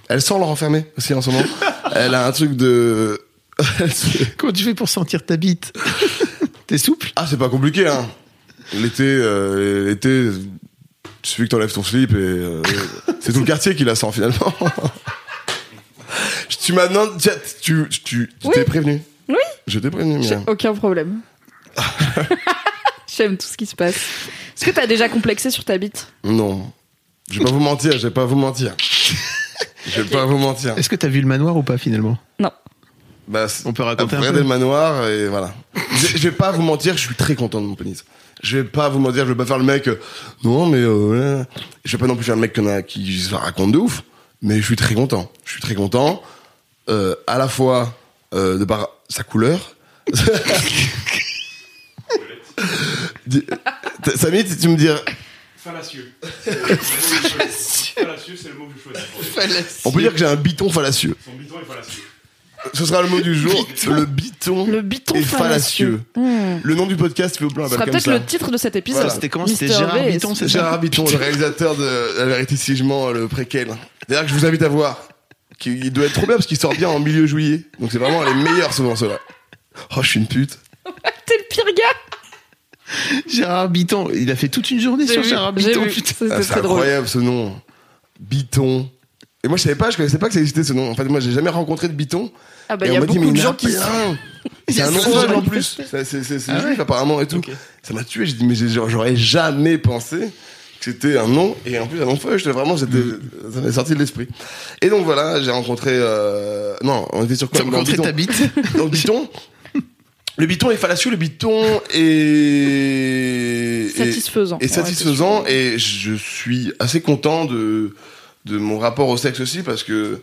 elle sent le renfermé aussi en ce moment elle a un truc de Comment tu fais pour sentir ta bite? T'es souple? Ah c'est pas compliqué hein l'été euh, l'été il suffit que t'enlèves ton slip et euh, c'est tout le quartier qui la sent finalement tu m'as demandé tiens, tu tu tu Oui. t'es prévenu Oui. je t'ai prévenu J'ai aucun problème. J'aime tout ce qui se passe. Est-ce que t'as déjà complexé sur ta bite? Non. Je vais pas vous mentir, je vais pas vous mentir. Je vais pas vous mentir. Est-ce que t'as vu le manoir ou pas finalement Non. Bah, On peut raconter un peu le manoir et voilà. Je, je vais pas vous mentir, je suis très content de mon pénis. Je vais pas vous mentir, je vais pas faire le mec. euh, non, mais euh, ouais. je vais pas non plus faire le mec qu'on a, qui se raconte de ouf. Mais je suis très content. Je suis très content. Euh, à la fois euh, de par sa couleur. T- Samy, tu tu me dirais. Fallacieux. Fallacieux, c'est le mot que je choisis. On peut dire que j'ai un biton fallacieux. Son biton est fallacieux. Ce sera le mot du jour. Le biton. Le biton est fallacieux. fallacieux. Le nom du podcast, Fais plein Ce sera comme peut-être ça. le titre de cet épisode. Voilà. C'était comment C'était Mister Gérard V. Biton, c'est ça Gérard Biton, le réalisateur de La vérité si je mens, le préquel. D'ailleurs, que je vous invite à voir. Qui- Il doit être trop bien parce qu'il sort bien en milieu juillet. Donc c'est vraiment les meilleurs souvent ceux-là. Oh, je suis une pute. T'es le pire gars. Gérard Biton, il a fait toute une journée J'ai sur vu, Gérard j'ai Biton. Ah, c'est drôle. incroyable ce nom. Biton. Et moi je savais pas, je connaissais pas que ça existait ce nom. En fait, moi j'ai jamais rencontré de Biton. Ah bah il y a m'a dit, mais beaucoup de il y en a gens qui. C'est un nom fun en plus. C'est Ah juif ouais apparemment et tout. Ça m'a tué. J'ai dit, mais j'ai- j'aurais jamais pensé que c'était un nom. Et en plus, un nom fun. J'étais vraiment, j'étais, ça m'est sorti de l'esprit. Et donc voilà, j'ai rencontré. Euh... Non, on était sur quoi? Le rencontré ta bite biton. Le biton est fallacieux, le biton est. satisfaisant. et satisfaisant et je suis assez content de de mon rapport au sexe aussi parce que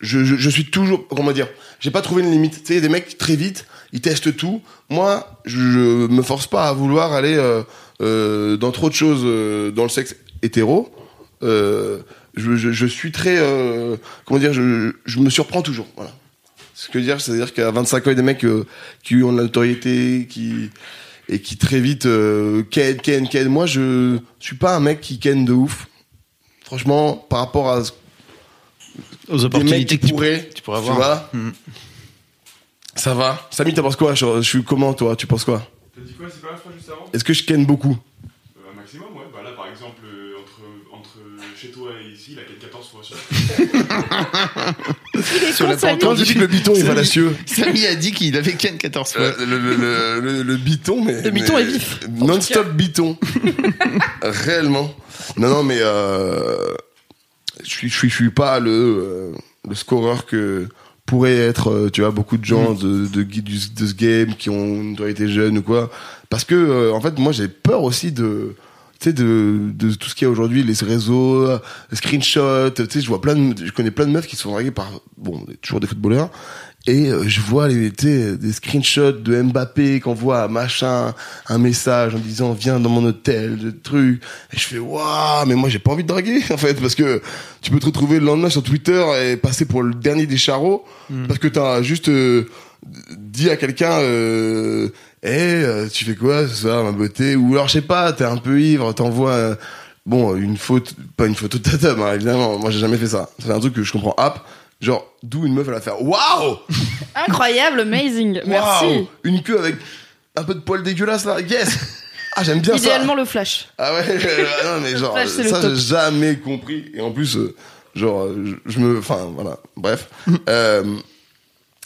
je, je, je suis toujours comment dire j'ai pas trouvé une limite tu sais il y a des mecs très vite ils testent tout moi je, je me force pas à vouloir aller euh, euh, dans trop de choses euh, dans le sexe hétéro je, suis très comment dire je, je me surprends toujours voilà ce que je veux dire c'est à dire qu'à 25 ans il y a des mecs euh, qui ont de l'autorité qui et qui très vite euh, ken ken ken. Moi je suis pas un mec qui ken de ouf. Franchement par rapport à ce- Aux des mecs opportunités qui que tu pourrais tu avoir. vois ça va. Samy t'en penses quoi? Je, je suis comment toi? Tu penses quoi? T'as dit quoi, c'est pas la phrase juste avant? Est-ce que je ken beaucoup Euh, Un maximum, ouais. Bah là, par exemple, euh, entre, entre chez toi et ici, il a quel 14 fois sur Sur la quand je dis que le biton est fallacieux. Samy a dit qu'il avait Ken 14 fois. euh, le, le, le, le, le biton mais Le biton mais- est vif, non-stop biton. Réellement. Non non mais euh, je suis je suis je suis pas le euh, le scoreur que pourraient être tu vois beaucoup de gens de de, du- de ce game qui ont une notoriété jeune ou quoi. Parce que euh, en fait moi j'ai peur aussi de tu sais de, de tout ce qu'il y a aujourd'hui les réseaux screenshots tu sais je vois plein de, je connais plein de meufs qui sont draguées par bon toujours des footballeurs et euh, je vois les, des screenshots de Mbappé qu'on voit à machin un message en disant viens dans mon hôtel de trucs et je fais waouh mais moi j'ai pas envie de draguer en fait parce que tu peux te retrouver le lendemain sur Twitter et passer pour le dernier des charros parce que t'as juste euh, dit à quelqu'un euh, hey, euh, tu fais quoi ce soir ma beauté? Ou alors je sais pas t'es un peu ivre t'envoies euh, bon une faute pas une photo de ta table hein, évidemment moi j'ai jamais fait ça c'est un truc que je comprends app genre d'où une meuf elle va faire waouh Incroyable, amazing. Merci. Waouh Une queue avec un peu de poils dégueulasse là. Yes Ah, j'aime bien Idéalement ça. le flash. Ah ouais, non, mais genre, Flash, ça, j'ai jamais compris. Et en plus, euh, genre, euh, je, je me. Enfin, voilà. Bref. Euh,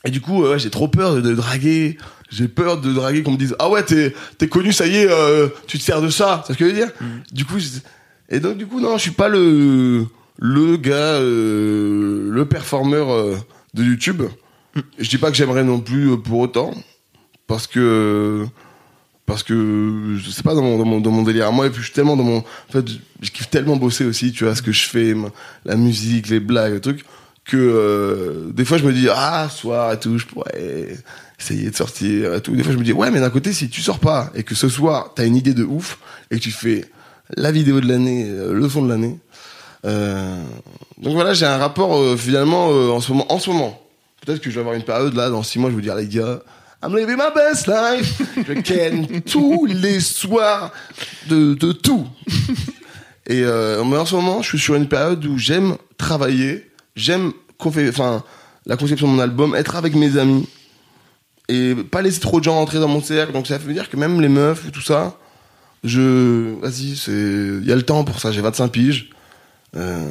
et du coup, euh, ouais, j'ai trop peur de, de draguer. J'ai peur de draguer qu'on me dise Ah ouais, t'es t'es connu, ça y est, euh, tu te sers de ça. C'est ce que je veux dire. Du coup, je- et donc, du coup, non, je suis pas le le gars, euh, le performeur euh, de YouTube. Je dis pas que j'aimerais non plus pour autant, parce que parce que je sais pas dans mon, dans mon, dans mon délire moi. Et puis je suis tellement dans mon en fait je, kiffe tellement bosser aussi tu vois ce que je fais ma- la musique les blagues le truc que des fois je me dis ah soir et tout je pourrais essayer de sortir et tout des fois je me dis ouais mais d'un côté si tu sors pas et que ce soir t'as une idée de ouf et que tu fais la vidéo de l'année euh, le son de l'année euh, donc voilà j'ai un rapport euh, finalement euh, en ce moment en ce moment peut-être que je vais avoir une période là dans six mois je vais vous dire les gars I'm living my best life. Je ken tous les soirs de, de tout. Et mais en ce moment, je suis sur une période où j'aime travailler, j'aime enfin la conception de mon album, être avec mes amis et pas laisser trop de gens entrer dans mon cercle. Donc ça veut dire que même les meufs, tout ça, je vas-y, il y a le temps pour ça. J'ai 25 piges. Euh,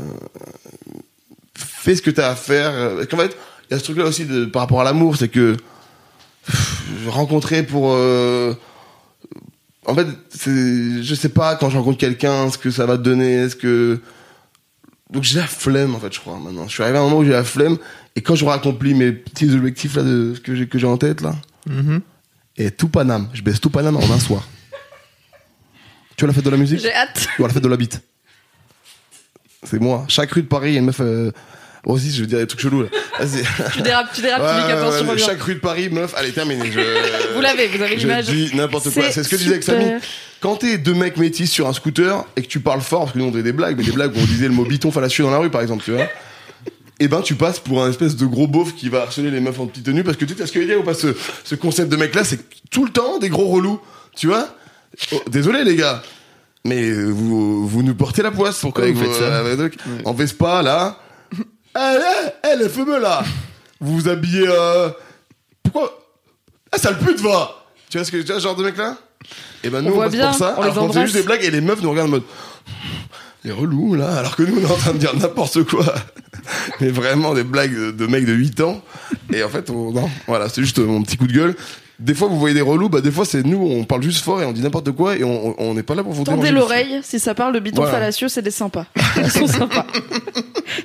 fais ce que t'as à faire. Parce fait, il y a ce truc-là aussi par rapport à l'amour, c'est que rencontrer pour euh, en fait je sais pas quand je rencontre quelqu'un ce que ça va te donner est-ce que donc j'ai la flemme en fait je crois maintenant. Je suis arrivé à un moment où j'ai la flemme et quand j'aurai accompli mes petits objectifs là de ce que j'ai que j'ai en tête là et tout Paname je baisse tout Paname en un soir. Tu vois la fête de la musique? J'ai hâte. ou à la fête de la bite? C'est moi. Chaque rue de Paris il y a une meuf euh, Oh, si, je veux dire des trucs chelous, là. Vas-y. Tu dérapes, tu dérapes, tu dis Ouais, qu'attention, ouais, ouais, chaque rue de Paris, meuf, allez, terminé. Je... Vous l'avez, vous avez Je l'image. dis n'importe quoi. C'est ce que je disais avec super. Samy. Quand t'es deux mecs métis sur un scooter et que tu parles fort, parce que nous on faisait des blagues, mais des blagues où on disait le mot biton fallacieux dans la rue, par exemple, tu vois. Et ben tu passes pour un espèce de gros beauf qui va harceler les meufs en petite tenue parce que tu sais ce que je veux dire ou pas ce, ce concept de mec là c'est tout le temps des gros relous tu vois Oh, désolé les gars mais euh, vous vous nous portez la poisse Pourquoi vous faites ça trucs. en Vespa là eh eh eh les fameux là. Vous vous habillez euh... pourquoi? Ah sale pute va. Tu vois ce que tu vois ce genre de mec là et ben nous on, voit passe bien, pour ça on les alors qu'on fait embrasse. juste des blagues et les meufs nous regardent en mode les relous là alors que nous on est en train de dire n'importe quoi. Mais vraiment des blagues de, de mecs de 8 ans. Et en fait on- non voilà c'est juste mon petit coup de gueule des fois vous voyez des relous bah des fois c'est nous on parle juste fort et on dit n'importe quoi et on n'est pas là pour vous Tendez l'oreille, si ça parle de biton Voilà. fallacieux, c'est des sympas. Ils sont sympas.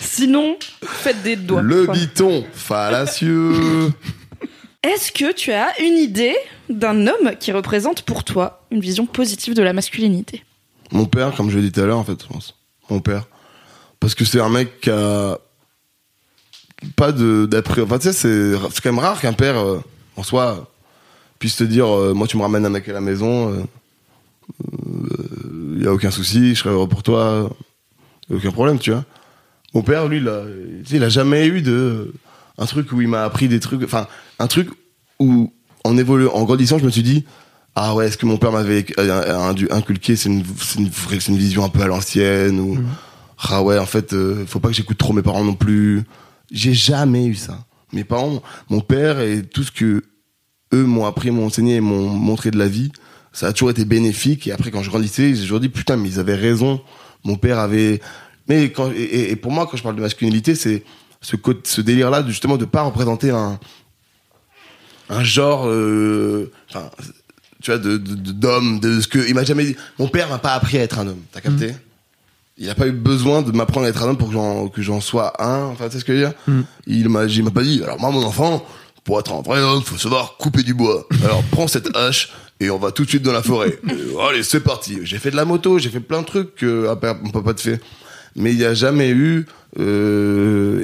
Sinon, faites des doigts. le Quoi. biton fallacieux Est-ce que tu as une idée d'un homme qui représente pour toi une vision positive de la masculinité? Mon père, comme je l'ai dit tout à l'heure, en fait, je pense. Mon père. Parce que c'est un mec qui a pas de d'après. Enfin, tu sais, c'est quand même rare qu'un père, euh, en soi, puisse te dire euh, Moi, tu me ramènes un mec à la maison, il y a aucun souci, je serai heureux pour toi, aucun problème, tu vois. Mon père, lui, sais, il a jamais eu de. Un truc où il m'a appris des trucs. Enfin, un truc où, en évoluant, en grandissant, je me suis dit ah ouais, est-ce que mon père m'avait euh, inculqué, c'est une, c'est une, une vision un peu à l'ancienne ou ah ouais, en fait, euh, faut pas que j'écoute trop mes parents non plus. J'ai jamais eu ça. Mes parents, mon père et tout ce que eux m'ont appris, m'ont enseigné et m'ont montré de la vie, ça a toujours été bénéfique. Et après, quand je grandissais, j'ai toujours dit putain, mais ils avaient raison. Mon père avait. Mais quand et, pour moi, quand je parle de masculinité, c'est ce, ce délire-là, justement, de pas représenter un un genre, euh, enfin, tu vois, de de- de- d'homme, de, ce que il m'a jamais dit. Mon père m'a pas appris à être un homme. T'as capté? Il a pas eu besoin de m'apprendre à être un homme pour que j'en que j'en sois un. Enfin, tu sais ce que je veux dire? Il m'a, il m'a pas dit. Alors moi, mon enfant, pour être un vrai homme, faut savoir couper du bois. Alors prends cette hache et on va tout de suite dans la forêt. Euh, allez, c'est parti. J'ai fait de la moto, j'ai fait plein de trucs que père- mon papa te fait. Mais il y a jamais eu. Euh,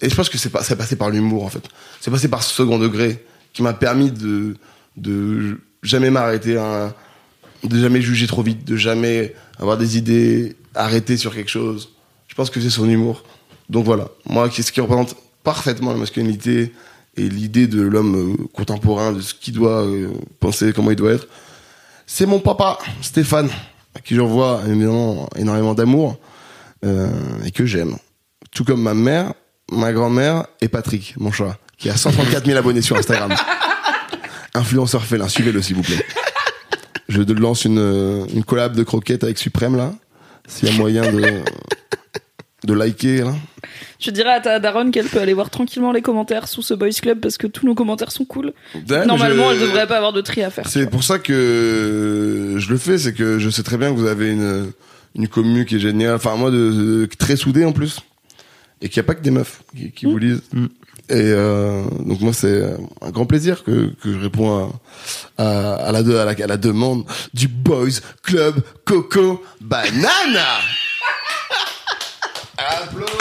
et, je pense que c'est pas, c'est passé par l'humour en fait. C'est passé par ce second degré qui m'a permis de de jamais m'arrêter, un- de jamais juger trop vite, de jamais avoir des idées arrêtées sur quelque chose. Je pense que c'est son humour. Donc voilà, moi, qu'est-ce qui représente parfaitement la masculinité et l'idée de l'homme euh, contemporain, de ce qu'il doit euh, penser, comment il doit être, c'est mon papa, Stéphane, à qui j'envoie évidemment énormément d'amour euh, et que j'aime. Tout comme ma mère, ma grand-mère et Patrick, mon chat, qui a 134 000 abonnés sur Instagram. Influenceur félin, suivez-le s'il vous plaît. Je lance une, euh, une collab de croquettes avec Suprême là, s'il y a moyen de, de liker là. Je dirais à ta daronne qu'elle peut aller voir tranquillement les commentaires sous ce Boys Club parce que tous nos commentaires sont cool. Normalement, je- elle devrait pas avoir de tri à faire. C'est pour ça que je le fais, c'est que je sais très bien que vous avez une, une commu qui est géniale, enfin moi de, de- très soudée en plus, et qu'il n'y a pas que des meufs qui, qui vous lisent. Et euh, donc moi c'est un grand plaisir que, que je réponds à, à, à la, de- à, la, à la demande du Boys Club Coco Banana. Applaudissements.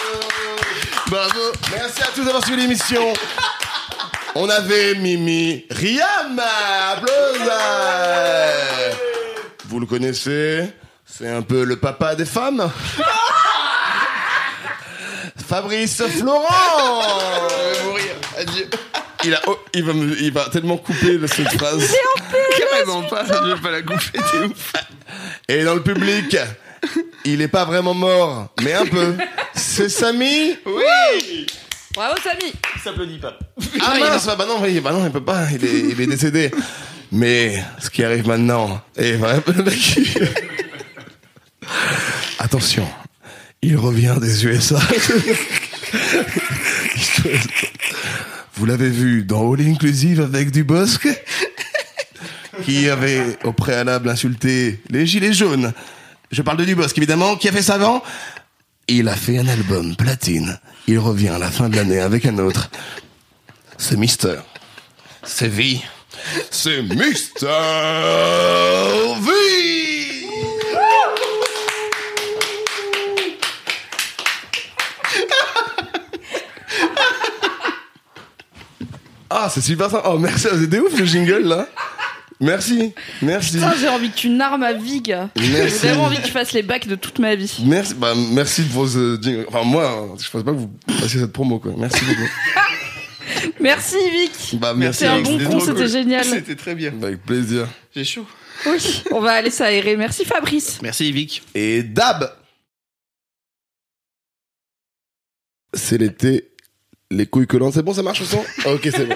Bravo. Merci à tous d'avoir suivi l'émission. On avait Mimi Riam. Vous le connaissez C'est un peu le papa des femmes. Fabrice Florent. Je vais mourir. Adieu. Il, a, oh, il, va me- il va tellement couper cette phrase. Carrément pas, je vais pas la couper, t'es ouf. Et dans le public, il est pas vraiment mort, mais un peu. C'est Samy Oui Bravo, Samy Il s'applaudit pas. Ah mince, bah non, bah non, il peut pas, il est, il est décédé. Mais ce qui arrive maintenant est vraiment... le mec, il- Attention, il revient des USA. Vous l'avez vu dans All Inclusive avec Dubosc qui avait au préalable insulté les gilets jaunes. Je parle de Dubosc évidemment, qui a fait ça avant? Il a fait un album platine. Il revient à la fin de l'année avec un autre. C'est Mister. C'est V. C'est Mister V. Ah, c'est super ça. Oh, merci. C'était ouf le jingle là. Merci. Merci. Putain, j'ai envie que tu narmes ma vie, gars. J'ai vraiment envie que tu fasses les bacs de toute ma vie. Merci, bah, merci de vos euh, jingles. Enfin, moi, hein, je pense pas que vous passiez cette promo, quoi. Merci beaucoup. Merci, Vic. Bah, merci. Un bon con, c'était génial. C'était très bien. Bah, Avec plaisir. J'ai chaud. Oui, on va aller s'aérer. Merci, Fabrice. Merci Vic. Et Dab C'est l'été. Les couilles collantes, c'est bon, ça marche au son Ok, c'est bon.